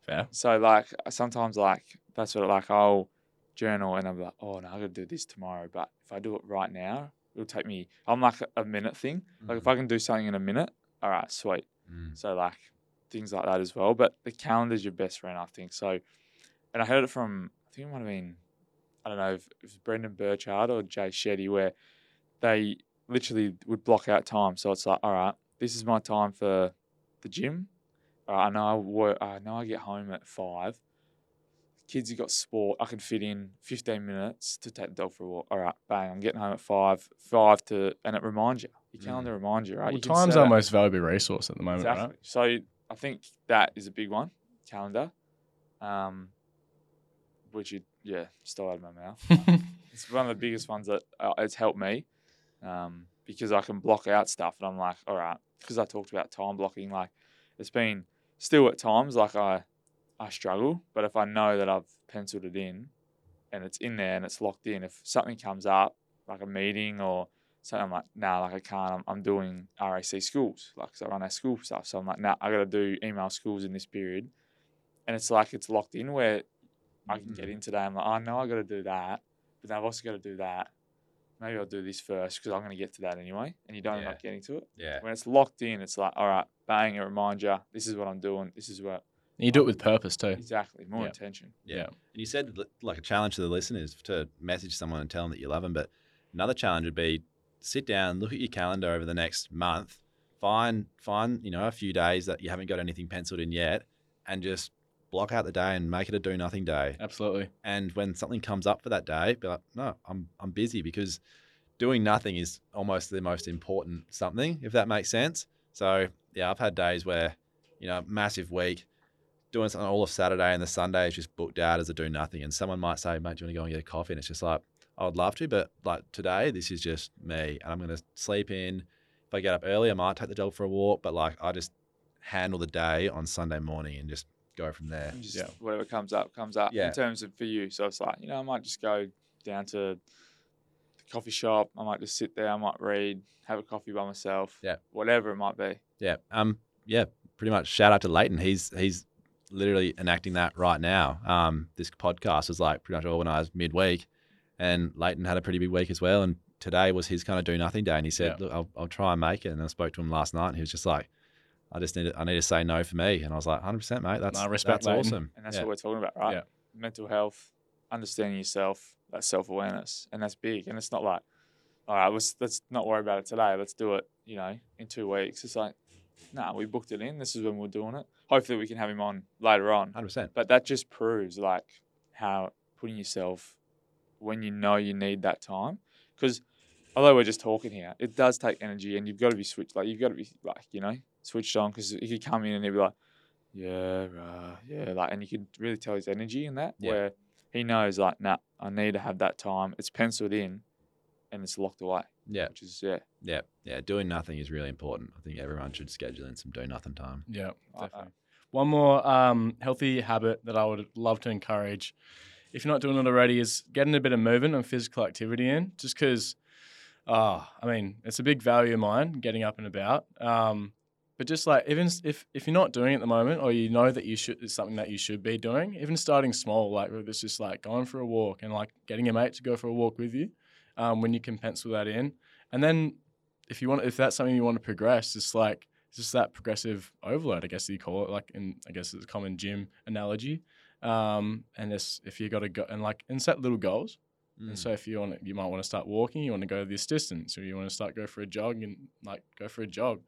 Fair. so like sometimes like that's what like I'll journal and I'm like, oh no, I gotta do this tomorrow. But if I do it right now, it'll take me. I'm like a, a minute thing. Like if I can do something in a minute, all right, sweet. Mm. So like things like that as well. But the calendar's your best friend, I think. So, and I heard it from I think it might have been I don't know if it was Brendon Burchard or Jay Shetty where they literally would block out time. So it's like, all right, this is my time for the gym. Right, I know I work. I know I get home at five. Kids, you got sport. I can fit in 15 minutes to take the dog for a walk. All right, bang, I'm getting home at five. Five to, and it reminds you. Your Mm. calendar reminds you, right? Well, You time's our most valuable resource at the moment, Exactly. So I think that is a big one, calendar. Um, which you yeah, still out of my mouth. it's one of the biggest ones that uh, it's helped me, um, because I can block out stuff and I'm like, all right, because I talked about time blocking. Like, it's been still at times like I, I struggle, but if I know that I've penciled it in, and it's in there and it's locked in, if something comes up like a meeting or something, I'm like, nah, like I can't. I'm, I'm doing RAC schools, like 'cause I run our school stuff. So I'm like, nah, I got to do email schools in this period, and it's like it's locked in where I can get Mm. in today. I'm like, I know I got to do that, but then I've also got to do that. Maybe I'll do this first because I'm going to get to that anyway, and you don't end up getting to it. Yeah. When it's locked in, it's like, all right, bang, it reminds you, this is what I'm doing. This is what And you do it with purpose too. exactly more Yeah. intention. Yeah. Yeah. And you said like a challenge to the listeners to message someone and tell them that you love them. But another challenge would be sit down, look at your calendar over the next month, find find you know a few days that you haven't got anything penciled in yet, and just block out the day and make it a do nothing day. Absolutely. And when something comes up for that day, be like, no, I'm I'm busy because doing nothing is almost the most important something, if that makes sense. So yeah, I've had days where, you know, massive week, doing something all of Saturday and the Sunday is just booked out as a do nothing. And someone might say, mate, do you want to go and get a coffee? And it's just like, I would love to, but like today, this is just me. And I'm gonna sleep in. If I get up early, I might take the dog for a walk, but like I just handle the day on Sunday morning and just go from there. Just Yeah. whatever comes up, comes up Yeah. in terms of for you. So it's like, you know, I might just go down to the coffee shop. I might just sit there. I might read, have a coffee by myself. Yeah. Whatever it might be. Yeah. Um. Yeah. Pretty much. Shout out to Leighton. He's he's literally enacting that right now. Um. This podcast was like pretty much organised midweek, and Leighton had a pretty big week as well. And today was his kind of do nothing day. And he said, Yeah. "Look, I'll, I'll try and make it." And I spoke to him last night, and he was just like, "I just need to, I need to say no for me." And I was like, "100 percent, mate. That's I respect that's Leighton. awesome." And that's yeah. what we're talking about, right? Yeah. Mental health, understanding yourself, that self awareness. And that's big. And it's not like, all right, let's let's not worry about it today. Let's do it, you know, in two weeks. It's like, nah, we booked it in. This is when we're doing it. Hopefully we can have him on later on. 100%. But that just proves like how putting yourself when you know you need that time. Because although we're just talking here, it does take energy and you've got to be switched. Like, you've got to be like, you know, switched on. Because he could come in and he'd be like, yeah, right, yeah, like, and you could really tell his energy in that, Yeah. where he knows, like, nah, I need to have that time. It's penciled in and it's locked away, Yeah. which is, yeah, Yeah. Yeah. Doing nothing is really important. I think everyone should schedule in some do nothing time. Yeah, like that. definitely. One more um, healthy habit that I would love to encourage, if you're not doing it already, is getting a bit of movement and physical activity in. Just because, uh, I mean, it's a big value of mine, getting up and about. Um, but just like even if if you're not doing it at the moment, or you know that you should, it's something that you should be doing. Even starting small, like it's just like going for a walk and like getting a mate to go for a walk with you, um, when you can pencil that in, and then if you want, if that's something you want to progress, just like it's just that progressive overload, I guess you call it, like in I guess it's a common gym analogy. Um, and this if you got to go and like and set little goals. Mm. And so if you want, you might want to start walking. You want to go this distance, or you want to start go for a jog and like go for a jog.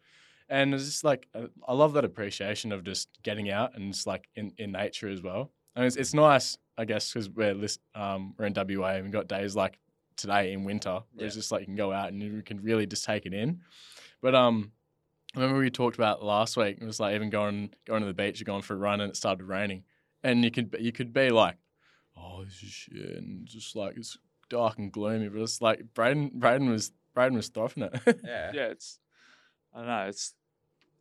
And it's just like uh, I love that appreciation of just getting out and just like in, in nature as well. And it's, it's nice, I guess, because we're lis- um, we're in WA and we've got days like today in winter where it's just like you can go out and you can really just take it in. But um, I remember we talked about last week. It was like even going going to the beach, you're going for a run, and it started raining, and you could be- you could be like, oh, this is shit, and just like it's dark and gloomy. But it's like Braden Braden was Braden was throwing it. yeah. yeah, it's I don't know, it's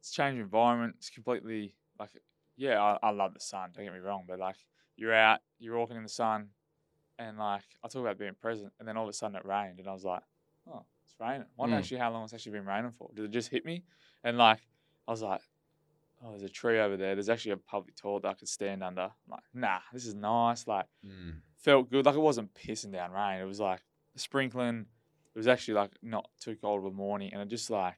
it's changed environment. It's completely like yeah, I, I love the sun. Don't get me wrong, but like you're out, you're walking in the sun, and like I talk about being present, and then all of a sudden it rained, and I was like, oh, it's raining. I wonder Mm. actually how long it's actually been raining for. Did it just hit me? And like I was like. Oh, there's a tree over there. There's actually a public toilet that I could stand under. I'm like, nah, this is nice. Like, Mm. felt good. Like it wasn't pissing down rain. It was like sprinkling. It was actually like not too cold of a morning, and it just like,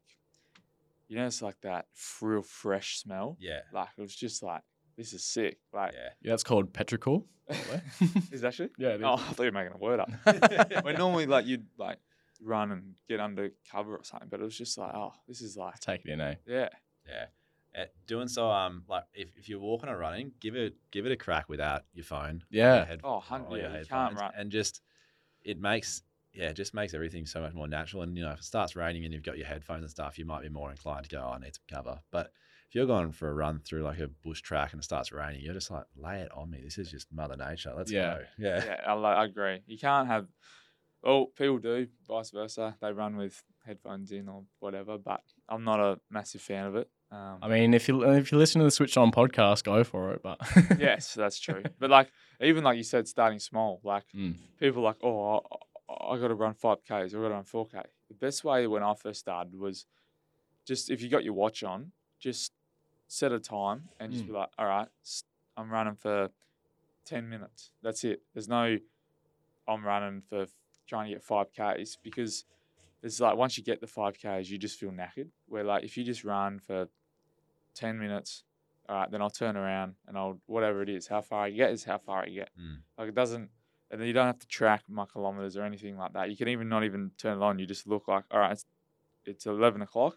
you know, it's like that real fresh smell. Yeah. Like it was just like, this is sick. Like, Yeah. yeah, that's called petrichor. by the way. is that shit? yeah, it is. Oh, I thought you were making a word up. when normally like you'd like run and get under cover or something, but it was just like, oh, this is like, Take it in, eh? yeah, Yeah. Uh, doing so, um, like if, if you're walking or running, give it give it a crack without your phone. or your Yeah. head- Oh, or 100, yeah, you can't run. And just it makes yeah, it just makes everything so much more natural. And you know, if it starts raining and you've got your headphones and stuff, you might be more inclined to go, oh, I need some cover. But if you're going for a run through like a bush track and it starts raining, you're just like, lay it on me. This is just Mother Nature. Let's Yeah. go. Yeah. yeah, I, li- I agree. You can't have. Well, people do, vice versa. They run with headphones in or whatever, but I'm not a massive fan of it. Um, I mean, if you if you listen to the Switched On podcast, go for it. But yes, that's true. But like, even like you said, starting small. Like Mm. people are like, oh, I, got to run five k's. I got to run four k. The best way when I first started was just if you got your watch on, just set a time and just Mm. be like, all right, I'm running for ten minutes. That's it. There's no, I'm running for trying to get five k's because it's like once you get the five k's, you just feel knackered. Where like if you just run for ten minutes, all right, then I'll turn around and I'll whatever it is, how far I get is how far I get. Mm. Like it doesn't, and then you don't have to track my kilometers or anything like that. You can even not even turn it on. You just look like, all right, it's, it's eleven o'clock.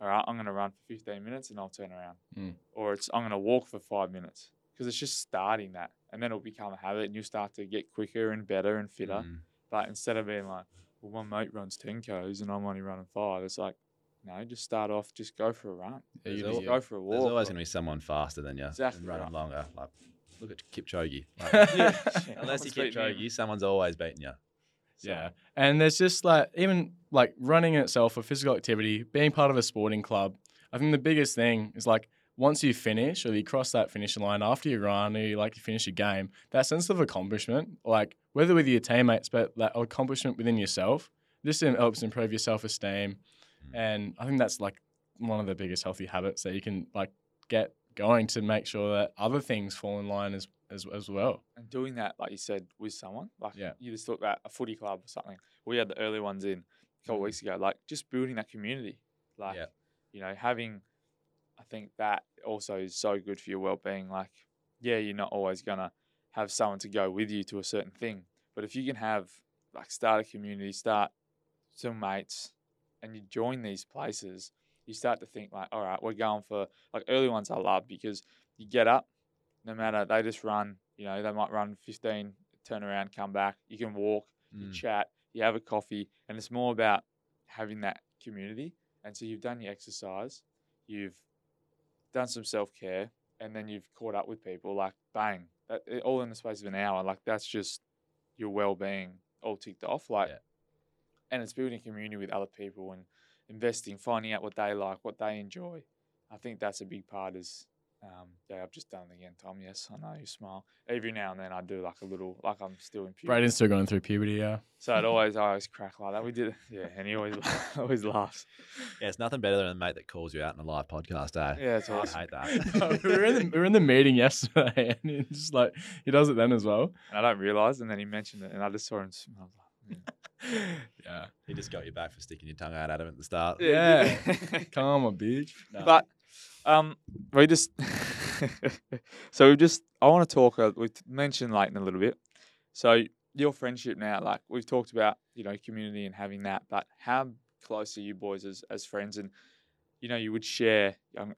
All right, I'm gonna run for fifteen minutes and I'll turn around, Mm. or it's I'm gonna walk for five minutes because it's just starting that, and then it'll become a habit, and you start to get quicker and better and fitter. Mm. But instead of being like, well, my mate runs ten k's and I'm only running five, it's like, no, just start off, just go for a run, Yeah, just go for a walk. There's always going to be someone faster than you Exactly and running right. longer. Like, look at Kipchoge. Like, yeah, unless you Someone's beating. Kipchoge, someone's always beating you. So, Yeah. And there's just like even like running in itself, a physical activity, being part of a sporting club. I think the biggest thing is like once you finish or you cross that finishing line after you run or you like you finish your game, that sense of accomplishment, like whether with your teammates, but that accomplishment within yourself, this helps improve your self esteem. Mm. And I think that's like one of the biggest healthy habits that you can like get going to make sure that other things fall in line as as, as well. and doing that, like you said, with someone, like Yeah. you just look at a footy club or something. We had the early ones in a couple of weeks ago, like just building that community, like Yeah. you know, having. I think that also is so good for your well-being. Like, yeah, you're not always gonna have someone to go with you to a certain thing, but if you can have like start a community, start some mates, and you join these places, you start to think like, all right, we're going for like early ones. I love because you get up, no matter they just run. You know, they might run 15, turn around, come back. You can walk, you Mm. chat, you have a coffee, and it's more about having that community. And so you've done your exercise, you've done some self care, and then you've caught up with people. Like bang, that, it- all in the space of an hour. Like that's just your well being all ticked off. Like, Yeah. and it's building community with other people and investing, finding out what they like, what they enjoy. I think that's a big part. Is um, yeah, I've just done it again, Tom. Yes, I know you smile. Every now and then I do like a little, like I'm still in puberty. Braden's still going through puberty, yeah. So it always, I always crack like that. We did, yeah, and he always, always laughs. Yeah, it's nothing better than a mate that calls you out in a live podcast, eh? Yeah, it's I awesome. hate that. No, we, were in the, we were in the meeting yesterday, and he's just like he does it then as well. And I don't realize, and then he mentioned it, and I just saw him. sm- I was like, yeah. He just got you back for sticking your tongue out at him at the start. Yeah. Come on, bitch. Nah. But um, we just so we just I want to talk. Uh, we've mentioned Leighton a little bit. So your friendship now, like we've talked about, you know, community and having that. But how close are you boys as as friends? And you know, you would share. Um,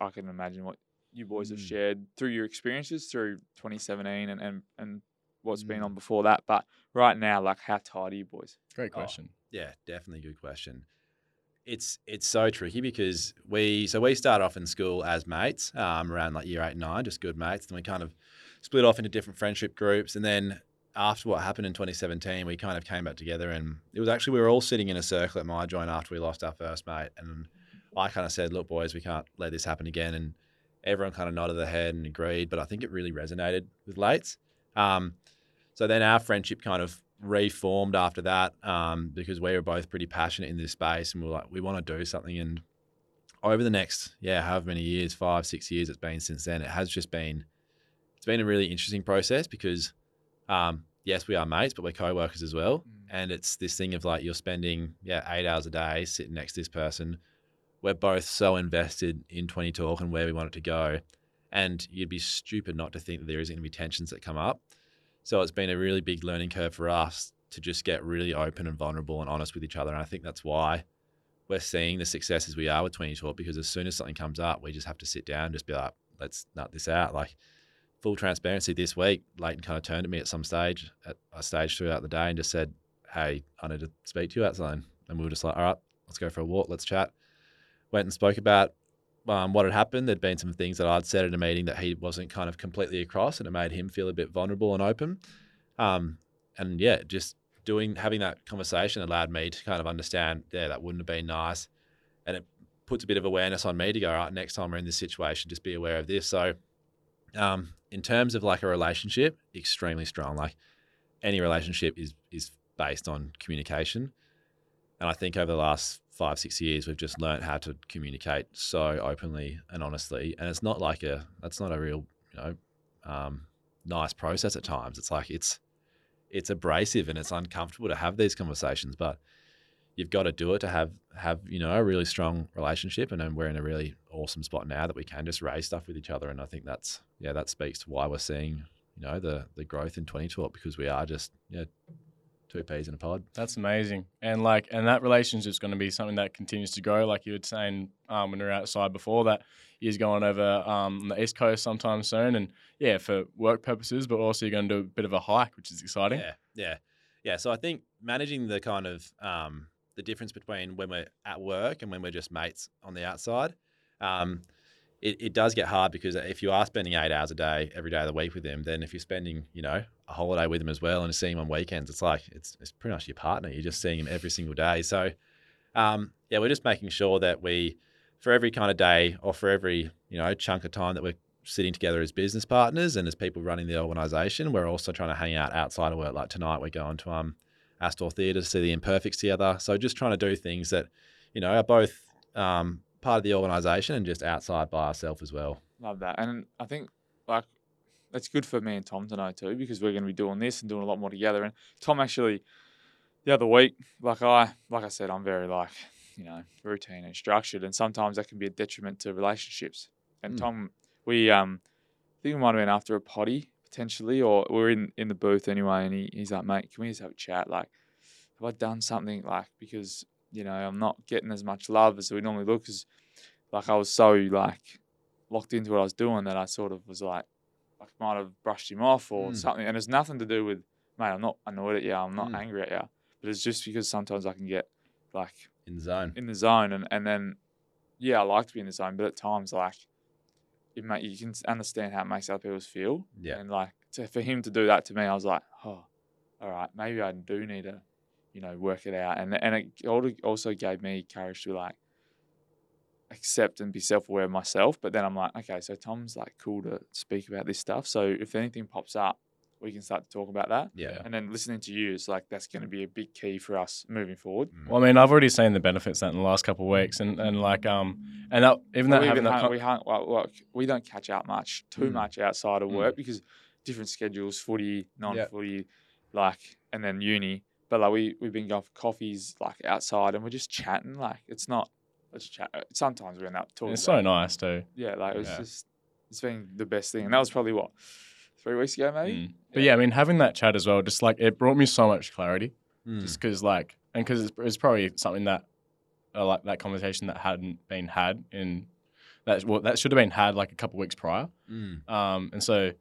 I, I can imagine what you boys have Mm. shared through your experiences through 2017 and and and what's been Mm. on before that. But right now, like, how tight are you boys? Great Oh. question. Yeah, definitely good question. It's it's so tricky because we so we start off in school as mates um, around like year eight and nine, just good mates. Then we kind of split off into different friendship groups, and then after what happened in 2017, we kind of came back together, and it was actually we were all sitting in a circle at my joint after we lost our first mate, and I kind of said, "Look, boys, we can't let this happen again," and everyone kind of nodded their head and agreed. But I think it really resonated with Lates. Um, so then our friendship kind of reformed after that um, because we were both pretty passionate in this space and we were like, we want to do something. And over the next, yeah, however many years, five, six years it's been since then, it has just been, it's been a really interesting process because, um, yes, we are mates, but we're co-workers as well. And it's this thing of like, you're spending, yeah, eight hours a day sitting next to this person. We're both so invested in 20 Talk and where we want it to go. And you'd be stupid not to think that there isn't going to be tensions that come up. So it's been a really big learning curve for us to just get really open and vulnerable and honest with each other. And I think that's why we're seeing the success as we are with 20 Talk because as soon as something comes up, we just have to sit down and just be like, let's nut this out. Like full transparency this week, Leighton kind of turned to me at some stage, at a stage throughout the day and just said, Hey, I need to speak to you outside. And we were just like, all right, let's go for a walk, let's chat. Went and spoke about um, what had happened. There'd been some things that I'd said at a meeting that he wasn't kind of completely across, and it made him feel a bit vulnerable and open. Um, and yeah, just doing having that conversation allowed me to kind of understand, yeah, that wouldn't have been nice, and it puts a bit of awareness on me to go, all right, next time we're in this situation, just be aware of this. So, um, in terms of like a relationship, extremely strong. Like any relationship is is based on communication, and I think over the last five six years we've just learned how to communicate so openly and honestly. And it's not like a that's not a real you know um, nice process at times. It's like it's it's abrasive and it's uncomfortable to have these conversations but you've got to do it to have have you know a really strong relationship. And then we're in a really awesome spot now that we can just raise stuff with each other. And i think that's yeah that speaks to why we're seeing you know the the growth in 20 Talk because we are just yeah two peas in a pod That's amazing. And like, and that relationship's going to be something that continues to grow. Like you were saying um, when we were outside before, that is going over um, on the East Coast sometime soon. And yeah, for work purposes, but also you're going to do a bit of a hike, which is exciting. Yeah, yeah, yeah. So I think managing the kind of um, the difference between when we're at work and when we're just mates on the outside, um, it, it does get hard because if you are spending eight hours a day every day of the week with him, then if you're spending you know a holiday with him as well and seeing him on weekends, it's like it's it's pretty much your partner. You're just seeing him every single day. So um, yeah, we're just making sure that we for every kind of day or for every you know chunk of time that we're sitting together as business partners and as people running the organisation, we're also trying to hang out outside of work. Like tonight, we're going to um, Astor Theatre to see the Imperfects together. So just trying to do things that you know are both um, part of the organisation and just outside by ourselves as well. Love that. And I think like it's good for me and Tom to know too because we're going to be doing this and doing a lot more together. And Tom actually the other week, like I like I said, I'm very like you know routine and structured, and sometimes that can be a detriment to relationships. And Mm. Tom, we um, I think we might have been after a potty potentially, or we're in in the booth anyway, and he, he's like, mate, can we just have a chat? Like, have I done something like because you know I'm not getting as much love as we normally look? Because like I was so like locked into what I was doing that I sort of was like, I might have brushed him off or Mm. something. And it's nothing to do with, mate, I'm not annoyed at you, I'm not Mm. angry at you, but it's just because sometimes I can get like In the zone. in the zone and, and then, yeah, I like to be in the zone, but at times, like, it ma- you can understand how it makes other people feel. Yeah. And like, to, for him to do that to me, I was like, oh, all right, maybe I do need to, you know, work it out. And and it al- also gave me courage to like accept and be self aware of myself. But then I'm like, okay, so Tom's like cool to speak about this stuff. So if anything pops up, we can start to talk about that. Yeah. And then listening to you is like that's going to be a big key for us moving forward. Mm. Well, I mean, I've already seen the benefits that in the last couple of weeks, and, and like um, and that even that we, having even that con- we, hung, well, well, we don't catch out much, too Mm. much outside of Mm. work because different schedules, footy, non-footy, like, and then uni. But like we we've been going for coffees like outside, and we're just chatting. Like it's not let's chat. uh, Sometimes we're not talking. It's about so nice too. Yeah, like it's Yeah. just it's been the best thing, and that was probably what three weeks ago, maybe. Mm. But yeah, I mean, having that chat as well, just like it brought me so much clarity. Mm. Just because, like, and because it's, it's probably something that, uh, like, that conversation that hadn't been had in that well, that should have been had like a couple weeks prior. Mm. Um, and so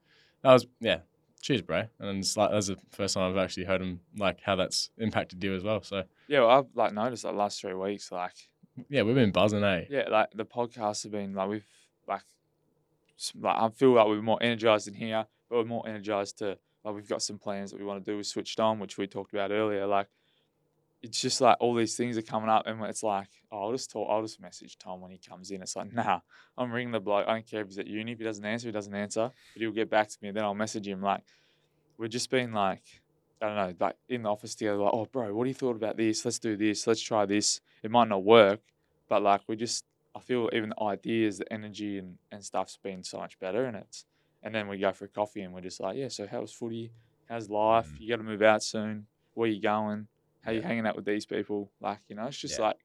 that was yeah, cheers, bro. And it's like that's the first time I've actually heard him like how that's impacted you as well. So Yeah, well, I've like noticed like last three weeks, like yeah, we've been buzzing, eh? yeah, like the podcasts have been like we've like like I feel like we're more energized in here, but we're more energized to like we've got some plans that we want to do We switched on, which we talked about earlier. Like it's just like all these things are coming up, and it's like oh, I'll just talk, I'll just message Tom when he comes in. It's like nah, I'm ringing the bloke. I don't care if he's at uni. If he doesn't answer, he doesn't answer. But he'll get back to me, and then I'll message him. Like we're just being like I don't know, like in the office together, like, oh, bro, what do you thought about this? Let's do this. Let's try this. It might not work, but like we just, I feel even the ideas, the energy and, and stuff's been so much better. And it's, and then we go for a coffee and we're just like, yeah, so how's footy? How's life? Mm. You got to move out soon. Where you going? How you hanging out with these people? Like, you know, it's just Yeah. like,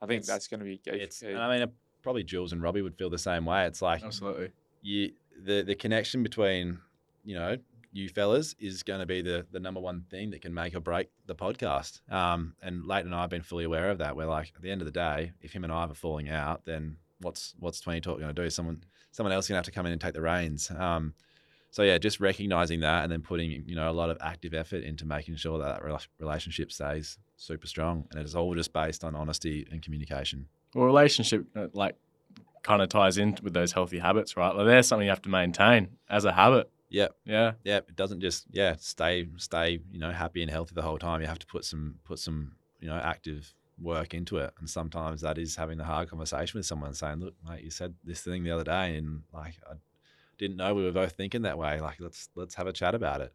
I think It's- that's going to be key. It's, and I mean, uh, probably Jules and Robbie would feel the same way. It's like Absolutely. you, the the connection between you know you fellas is going to be the the number one thing that can make or break the podcast. Um, and Leighton and I have been fully aware of that. We're like, at the end of the day, if him and I are falling out, then what's what's 20 Talk going to do? Someone someone else going to have to come in and take the reins. Um, so yeah, just recognizing that and then putting you know a lot of active effort into making sure that that rela- relationship stays super strong, and it's all just based on honesty and communication. Well, relationship uh, like kind of ties in with those healthy habits, right? Like there's something you have to maintain as a habit. Yeah, Yeah. yeah, it doesn't just yeah stay stay you know happy and healthy the whole time. You have to put some put some you know active work into it, and sometimes that is having the hard conversation with someone, saying, "Look, mate, you said this thing the other day, and like I didn't know we were both thinking that way. Like let's let's have a chat about it."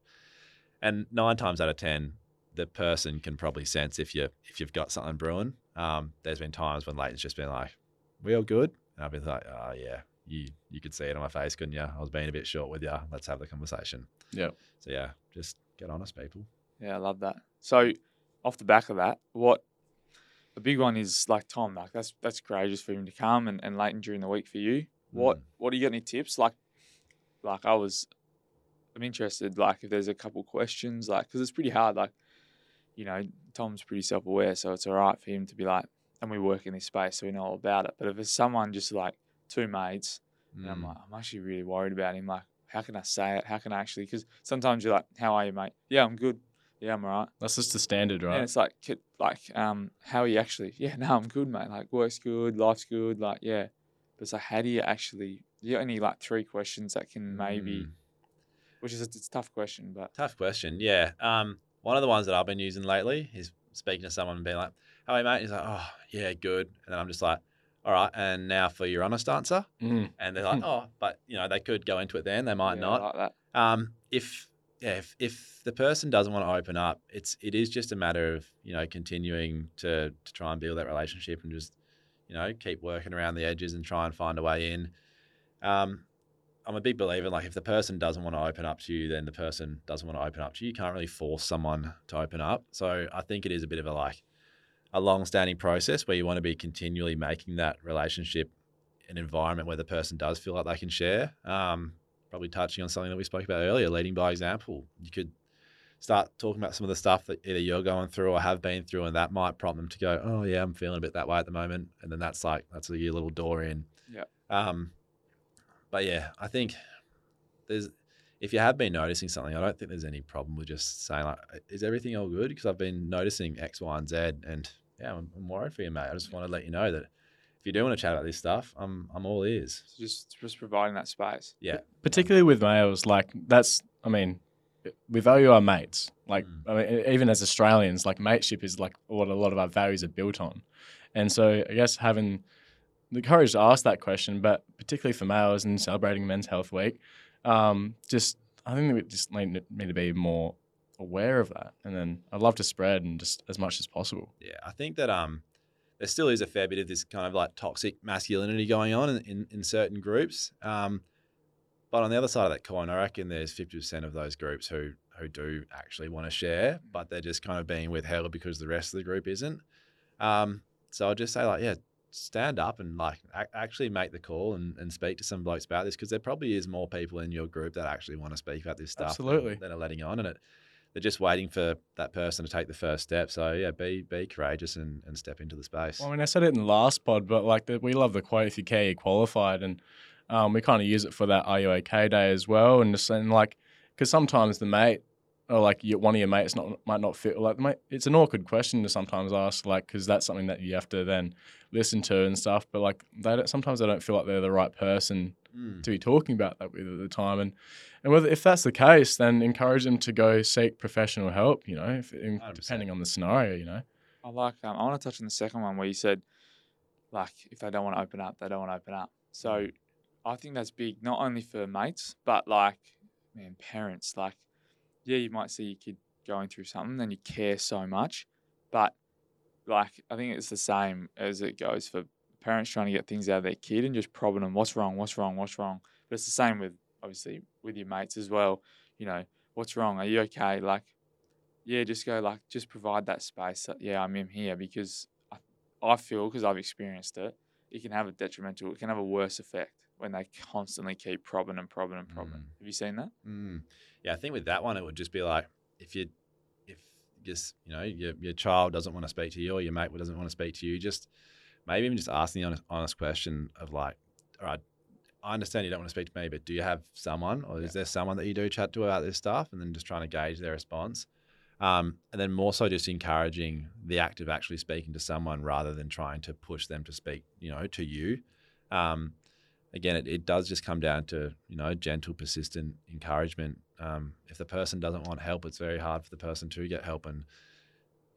And nine times out of ten, the person can probably sense if you if you've got something brewing. Um, there's been times when Leighton's just been like, "We all good," and I've been like, "Oh yeah." You, you could see it on my face, couldn't you? I was being a bit short with you. Let's have the conversation. Yeah. So yeah, just get honest, people. Yeah, I love that. So, off the back of that, what a big one is like Tom. Like that's that's courageous for him to come and, and Leighton during the week for you. What Mm. what do you got any tips? Like, like I was, I'm interested. Like if there's a couple questions, like because it's pretty hard. Like, you know, Tom's pretty self aware, so it's all right for him to be like, and we work in this space, so we know all about it. But if it's someone just like two mates, and I'm Mm. like, I'm actually really worried about him. Like, how can I say it? How can I actually? Because sometimes you're like, how are you, mate? Yeah, I'm good. Yeah, I'm alright. That's just the standard, right? And it's like, like, um, how are you actually? Yeah, no, I'm good, mate. Like, work's good, life's good. Like, yeah. But it's like, how do you actually? You only like three questions that can maybe, Mm. which is a, it's a tough question, but Tough question. Yeah. Um, one of the ones that I've been using lately is speaking to someone and being like, "How are you, mate?" He's like, "Oh, yeah, good." And then I'm just like, "All right." And now for your honest answer. Mm. And they're like, "Oh, but you know, they could go into it then. They might yeah, not." like. Um, if yeah, if, if the person doesn't want to open up, it's it is just a matter of you know continuing to to try and build that relationship and just you know keep working around the edges and try and find a way in. Um, I'm a big believer like if the person doesn't want to open up to you, then the person doesn't want to open up to you. You can't really force someone to open up. So I think it is a bit of a like a long-standing process where you want to be continually making that relationship an environment where the person does feel like they can share. Um, probably touching on something that we spoke about earlier, leading by example. You could start talking about some of the stuff that either you're going through or have been through, and that might prompt them to go, "Oh yeah, I'm feeling a bit that way at the moment," and then that's like that's a your little door in. Yeah. Um, but yeah, I think there's if you have been noticing something, I don't think there's any problem with just saying like, "Is everything all good?" Because I've been noticing X, Y, and Z, and yeah, I'm, I'm worried for you, mate. I just want to let you know that if you do want to chat about this stuff, I'm I'm all ears. So just just providing that space. Yeah. particularly with males, like that's, I mean, we value our mates. Like, Mm. I mean, even as Australians, like mateship is like what a lot of our values are built on. And so I guess having the courage to ask that question, but particularly for males and celebrating Men's Health Week, um, just I think we just need, to be more aware of that. And then I'd love to spread and just as much as possible. Yeah, I think that um, there still is a fair bit of this kind of like toxic masculinity going on in, in, in certain groups. Um, but on the other side of that coin, I reckon there's fifty percent of those groups who who do actually want to share, but they're just kind of being withheld because the rest of the group isn't. Um, so I'll just say like, yeah, stand up and like actually make the call and, and speak to some blokes about this because there probably is more people in your group that actually want to speak about this stuff than- Absolutely. than, are letting on and it they're just waiting for that person to take the first step. So yeah be be courageous and, and step into the space. Well, I mean, I said it in the last pod, but like the, we love the quote: "If you care, you're qualified," and um, we kind of use it for that Are You OK Day as well, and just and like because sometimes the mate or like one of your mates not might not fit. Like, mate, it's an awkward question to sometimes ask, like because that's something that you have to then listen to and stuff. But like they don't, sometimes they don't feel like they're the right person Mm. to be talking about that with at the time. And and whether if that's the case, then encourage them to go seek professional help. You know, if, in, depending on the scenario. You know. I like. Um, I want to touch on the second one where you said, like, if they don't want to open up, they don't want to open up. So, I think that's big, not only for mates, but like, man, parents. Like, yeah, you might see your kid going through something, and you care so much, but like, I think it's the same as it goes for parents trying to get things out of their kid and just probbing them, what's wrong, what's wrong, what's wrong. But it's the same with obviously with your mates as well. You know, what's wrong? Are you okay? Like, yeah, just go like just provide that space. That, yeah, I'm in here because I, I feel because I've experienced it. It can have a detrimental. It can have a worse effect when they constantly keep probbing and probbing and probbing. Mm. Have you seen that? Mm. Yeah, I think with that one, it would just be like if you, if just you know your your child doesn't want to speak to you or your mate doesn't want to speak to you, just maybe even just asking the honest, honest question of like, all right, I understand you don't want to speak to me, but do you have someone or Yeah. is there someone that you do chat to about this stuff, and then just trying to gauge their response. Um, and then more so just encouraging the act of actually speaking to someone rather than trying to push them to speak, you know, to you. Um, again, it, it does just come down to you know gentle, persistent encouragement. Um, if the person doesn't want help, it's very hard for the person to get help, and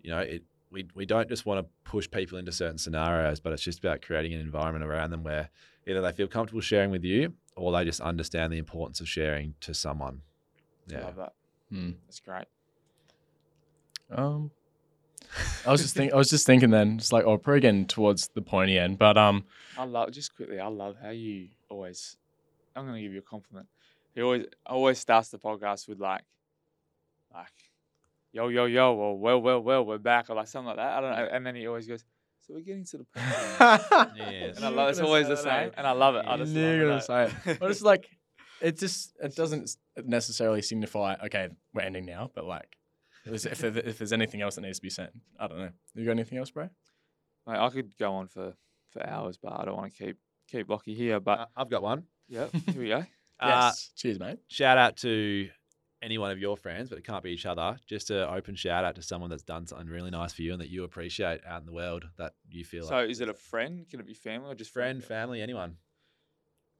you know it. We, we don't just want to push people into certain scenarios, but it's just about creating an environment around them where either they feel comfortable sharing with you or they just understand the importance of sharing to someone. I Yeah. love that. Hmm. That's great. Um, I was just think I was just thinking then, it's like, oh, probably getting towards the pointy end, but um, I love just quickly. I love how you always. I'm gonna give you a compliment. He always always starts the podcast with like, like, yo yo yo, or well well well, we're back, or like something like that. I don't know. And then he always goes, so we're getting to the point. Yes. and I love it's always the same, and I love it. I You just love you were it, gonna say it. But it's like, it just it doesn't necessarily signify okay, we're ending now, but like, is- if there, if there's anything else that needs to be said, I don't know. You got anything else, bro? Mate, I could go on for for hours, but I don't want to keep keep Lockie here. But Uh, I've got one. yeah, here we go. Uh, yes. Cheers, mate. shout out to any one of your friends, but it can't be each other. Just an open shout out to someone that's done something really nice for you and that you appreciate out in the world that you feel So like is it a friend? Can it be family or just friend, family, anyone.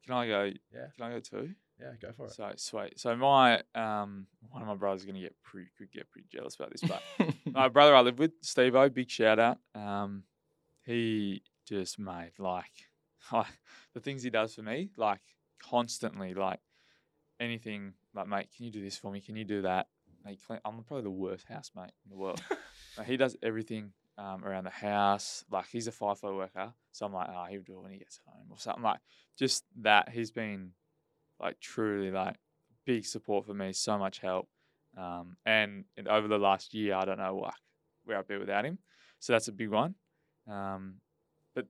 Can I go? Yeah. Can I go too? Yeah, go for it. So sweet. So my um one of my brothers is gonna get pretty could get pretty jealous about this, but my brother I live with, Steve O, big shout out. Um he just made like the things he does for me, like constantly, like anything like mate, can you do this for me? Can you do that? Mate, clean, I'm probably the worst housemate in the world. Like, he does everything um, around the house. Like he's a FIFO worker, so I'm like, oh, he'll do it when he gets home or something like just that. He's been like truly like big support for me, so much help. Um, and, and over the last year, I don't know like where I'd be without him. So that's a big one. Um, but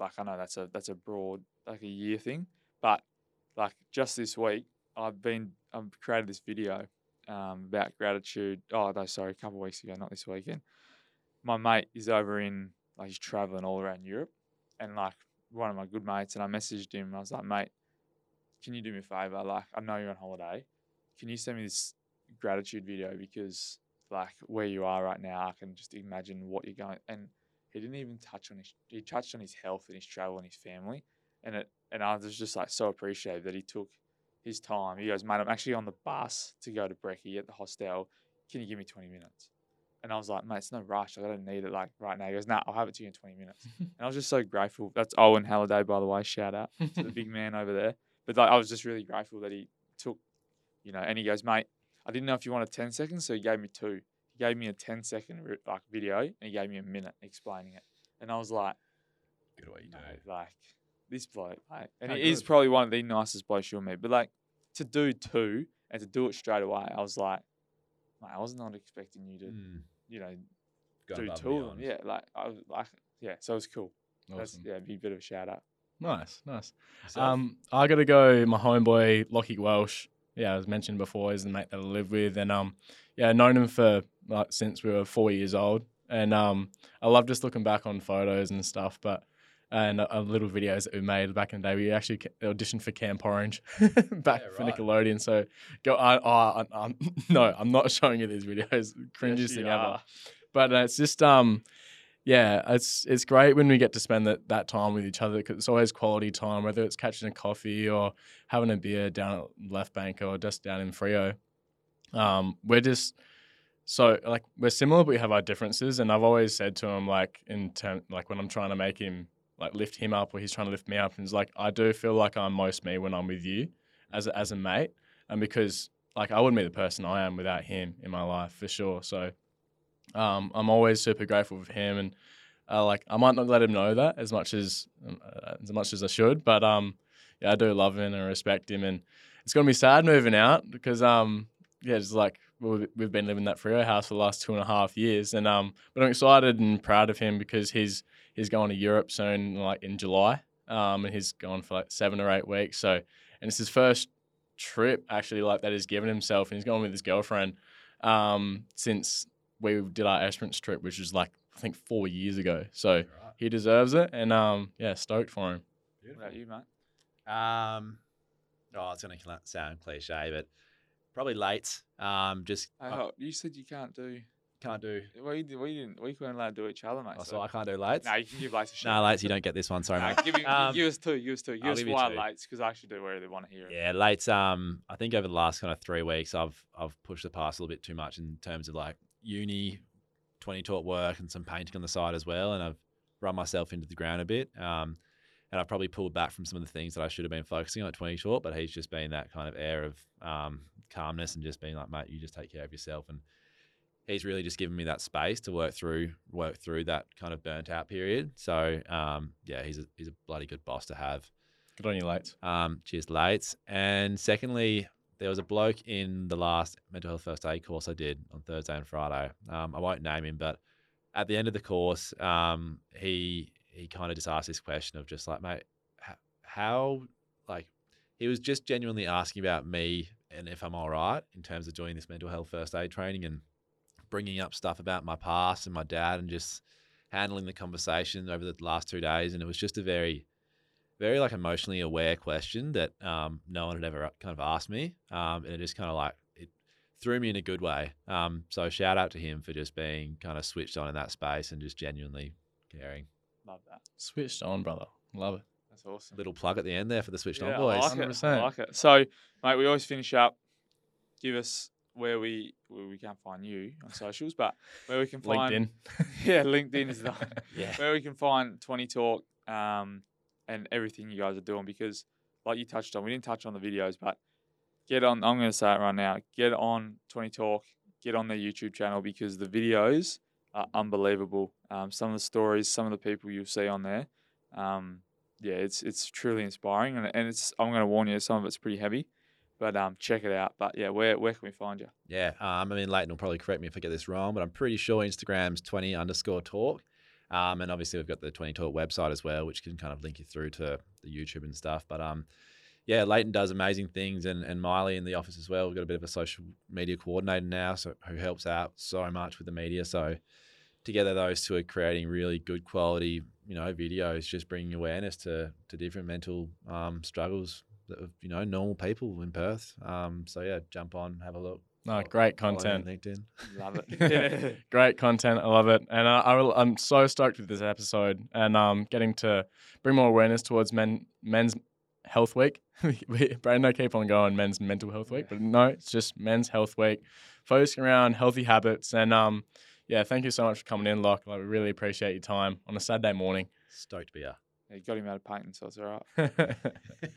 like I know that's a that's a broad like a year thing, but like just this week, I've been I've created this video um, about gratitude. Oh no, sorry, a couple weeks ago, not this weekend. My mate is over in like he's traveling all around Europe, and like one of my good mates, and I messaged him. I was like, mate, can you do me a favor? Like I know you're on holiday. Can you send me this gratitude video because like where you are right now, I can just imagine what you're going. And he didn't even touch on his. He touched on his health and his travel and his family, and it. And I was just like so appreciative that he took his time. He goes, mate, I'm actually on the bus to go to Brecky at the hostel. Can you give me 20 minutes? And I was like, mate, it's no rush. I don't need it like right now. He goes, nah, I'll have it to you in 20 minutes. And I was just so grateful. That's Owen Halliday, by the way. Shout out to the big man over there. But like, I was just really grateful that he took, you know, and he goes, mate, I didn't know if you wanted 10 seconds, so he gave me two. He gave me a 10 second like video and he gave me a minute explaining it. And I was like, Good what you do. it. like this bloke, like, and he is probably one of the nicest blokes you'll meet. But like to do two and to do it straight away, I was like, mate, I was not expecting you to, Mm, you know, gone do two of them. Yeah, like I was like, yeah, so it was cool. That's yeah, be a bit of a shout out. Nice, nice. Um, I got to go. My homeboy Lockie Welsh. Yeah, as mentioned before, is the mate that I live with, and um, yeah, known him for like since we were four years old, and um, I love just looking back on photos and stuff, but. And uh, little videos that we made back in the day. We actually auditioned for Camp Orange back Yeah, for. Nickelodeon. So go. I, I, I, I'm, no, I'm not showing you these videos. Cringiest Yes, thing you ever but uh, it's just um yeah it's it's great when we get to spend that, that time with each other because it's always quality time whether it's catching a coffee or having a beer down at left bank or just down in Freo. Um we're just so like we're similar but we have our differences and i've always said to him like in term like when i'm trying to make him like lift him up or he's trying to lift me up and it's like i do feel like i'm most me when i'm with you as a, as a mate and because like i wouldn't be the person i am without him in my life for sure so um, I'm always super grateful for him, and uh, like I might not let him know that as much as um, uh, as much as I should, but um, yeah, I do love him and respect him, and it's gonna be sad moving out because um, yeah, it's like we've, been living in that Freo house for the last two and a half years, and um, but I'm excited and proud of him because he's he's going to Europe soon, like in July, um, and he's going for like seven or eight weeks, so and it's his first trip actually like that he's given himself, and he's going with his girlfriend um, since we did our Esperance trip, which was like I think four years ago. So Right. he deserves it, and um, yeah, stoked for him. What about you, mate? Um, oh, it's going to sound cliche, but probably late. Um, just Hey, oh, you said you can't do. can't do. We, did- we didn't. We couldn't allowed to do each other, mate. Oh, so so I can't do lights. no, you can give lights a No, shout. late. You don't get this one. Sorry, Nah, mate. give, me, Um, give us two. Give us two. Give I'll us give you why two. Lates because I actually do really want to hear it. Yeah, late. Um, I think over the last kind of three weeks, I've I've pushed the past a little bit too much in terms of like uni, 20 Talk work, and some painting on the side as well, and I've run myself into the ground a bit. Um, and I've probably pulled back from some of the things that I should have been focusing on at 20 Talk, but he's just been that kind of air of um, calmness and just being like, mate, you just take care of yourself, and he's really just given me that space to work through work through that kind of burnt out period. So um, yeah, he's a he's a bloody good boss to have. Good on you, late. Um, cheers, late. And secondly, there was a bloke in the last mental health first aid course I did on Thursday and Friday. Um, I won't name him, but at the end of the course, um, he he kind of just asked this question of just like, mate, how like he was just genuinely asking about me and if I'm all right in terms of doing this mental health first aid training and bringing up stuff about my past and my dad and just handling the conversation over the last two days. And it was just a very very like emotionally aware question that um, no one had ever kind of asked me, um, and it just kind of like it threw me in a good way. Um, so shout out to him for just being kind of switched on in that space and just genuinely caring. Love that. Switched on, brother. Love it. That's awesome. Little plug at the end there for the switched yeah, on boys. I like it. I 100%. like it. So, mate, we always finish up. Give us where we where we can't find you on socials, but where we can find LinkedIn. yeah, LinkedIn is the Yeah. where we can find Twenty Talk um, and everything you guys are doing because, like you touched on, we didn't touch on the videos, but get on. I'm going to say it right now. Get on Twenty Talk. Get on their YouTube channel because the videos are unbelievable. Um, some of the stories, some of the people you'll see on there. Um, yeah, it's it's truly inspiring, and, and it's. I'm going to warn you, some of it's pretty heavy, but um, check it out. But yeah, where where can we find you? Yeah, um, I mean, Leighton will probably correct me if I get this wrong, but I'm pretty sure Instagram's 20 underscore talk. Um, and obviously, we've got the 20 Talk website as well, which can kind of link you through to the YouTube and stuff. But um, yeah, Leighton does amazing things, and, and Miley in the office as well. We've got a bit of a social media coordinator now, so who helps out so much with the media. So together, those two are creating really good quality, you know, videos, just bringing awareness to to different mental um, struggles that you know normal people in Perth. Um, so yeah, jump on, have a look. No, great Follow me on content. LinkedIn. Love it. Great content. I love it, and uh, I, I'm so stoked with this episode and um, getting to bring more awareness towards men men's health week. We- Brandon, I keep on going men's mental health week, but no, it's just men's health week, focusing around healthy habits. And um, yeah, thank you so much for coming in, Loch. Like, we really appreciate your time on a Saturday morning. Stoked to be here. Yeah, you got him out of painting, so it's all right.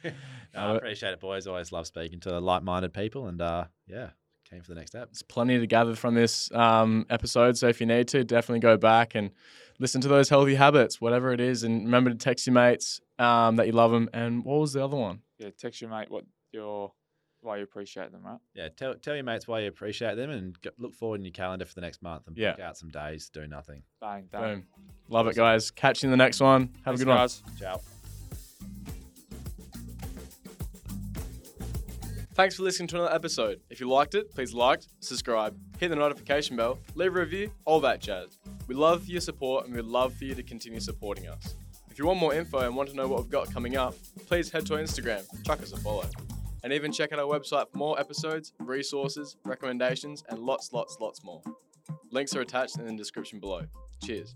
No, No, I appreciate it, boys. Always love speaking to like-minded people, and uh, yeah, came for the next step. There's plenty to gather from this um, episode. So if you need to, definitely go back and listen to those healthy habits, whatever it is. And remember to text your mates um, that you love them. And what was the other one? Yeah, text your mate what your why you appreciate them, right? Yeah, tell tell your mates why you appreciate them, and go, look forward in your calendar for the next month and Yeah. pick out some days to do nothing. Bang, done. Boom. Love it, guys. Catch you in the next one. Have Thanks, a good one. guys. Ciao. Thanks for listening to another episode. If you liked it, please like, subscribe, hit the notification bell, leave a review, all that jazz. We love your support and we'd love for you to continue supporting us. If you want more info and want to know what we've got coming up, please head to our Instagram, chuck us a follow. And even check out our website for more episodes, resources, recommendations, and lots, lots, lots more. Links are attached in the description below. Cheers.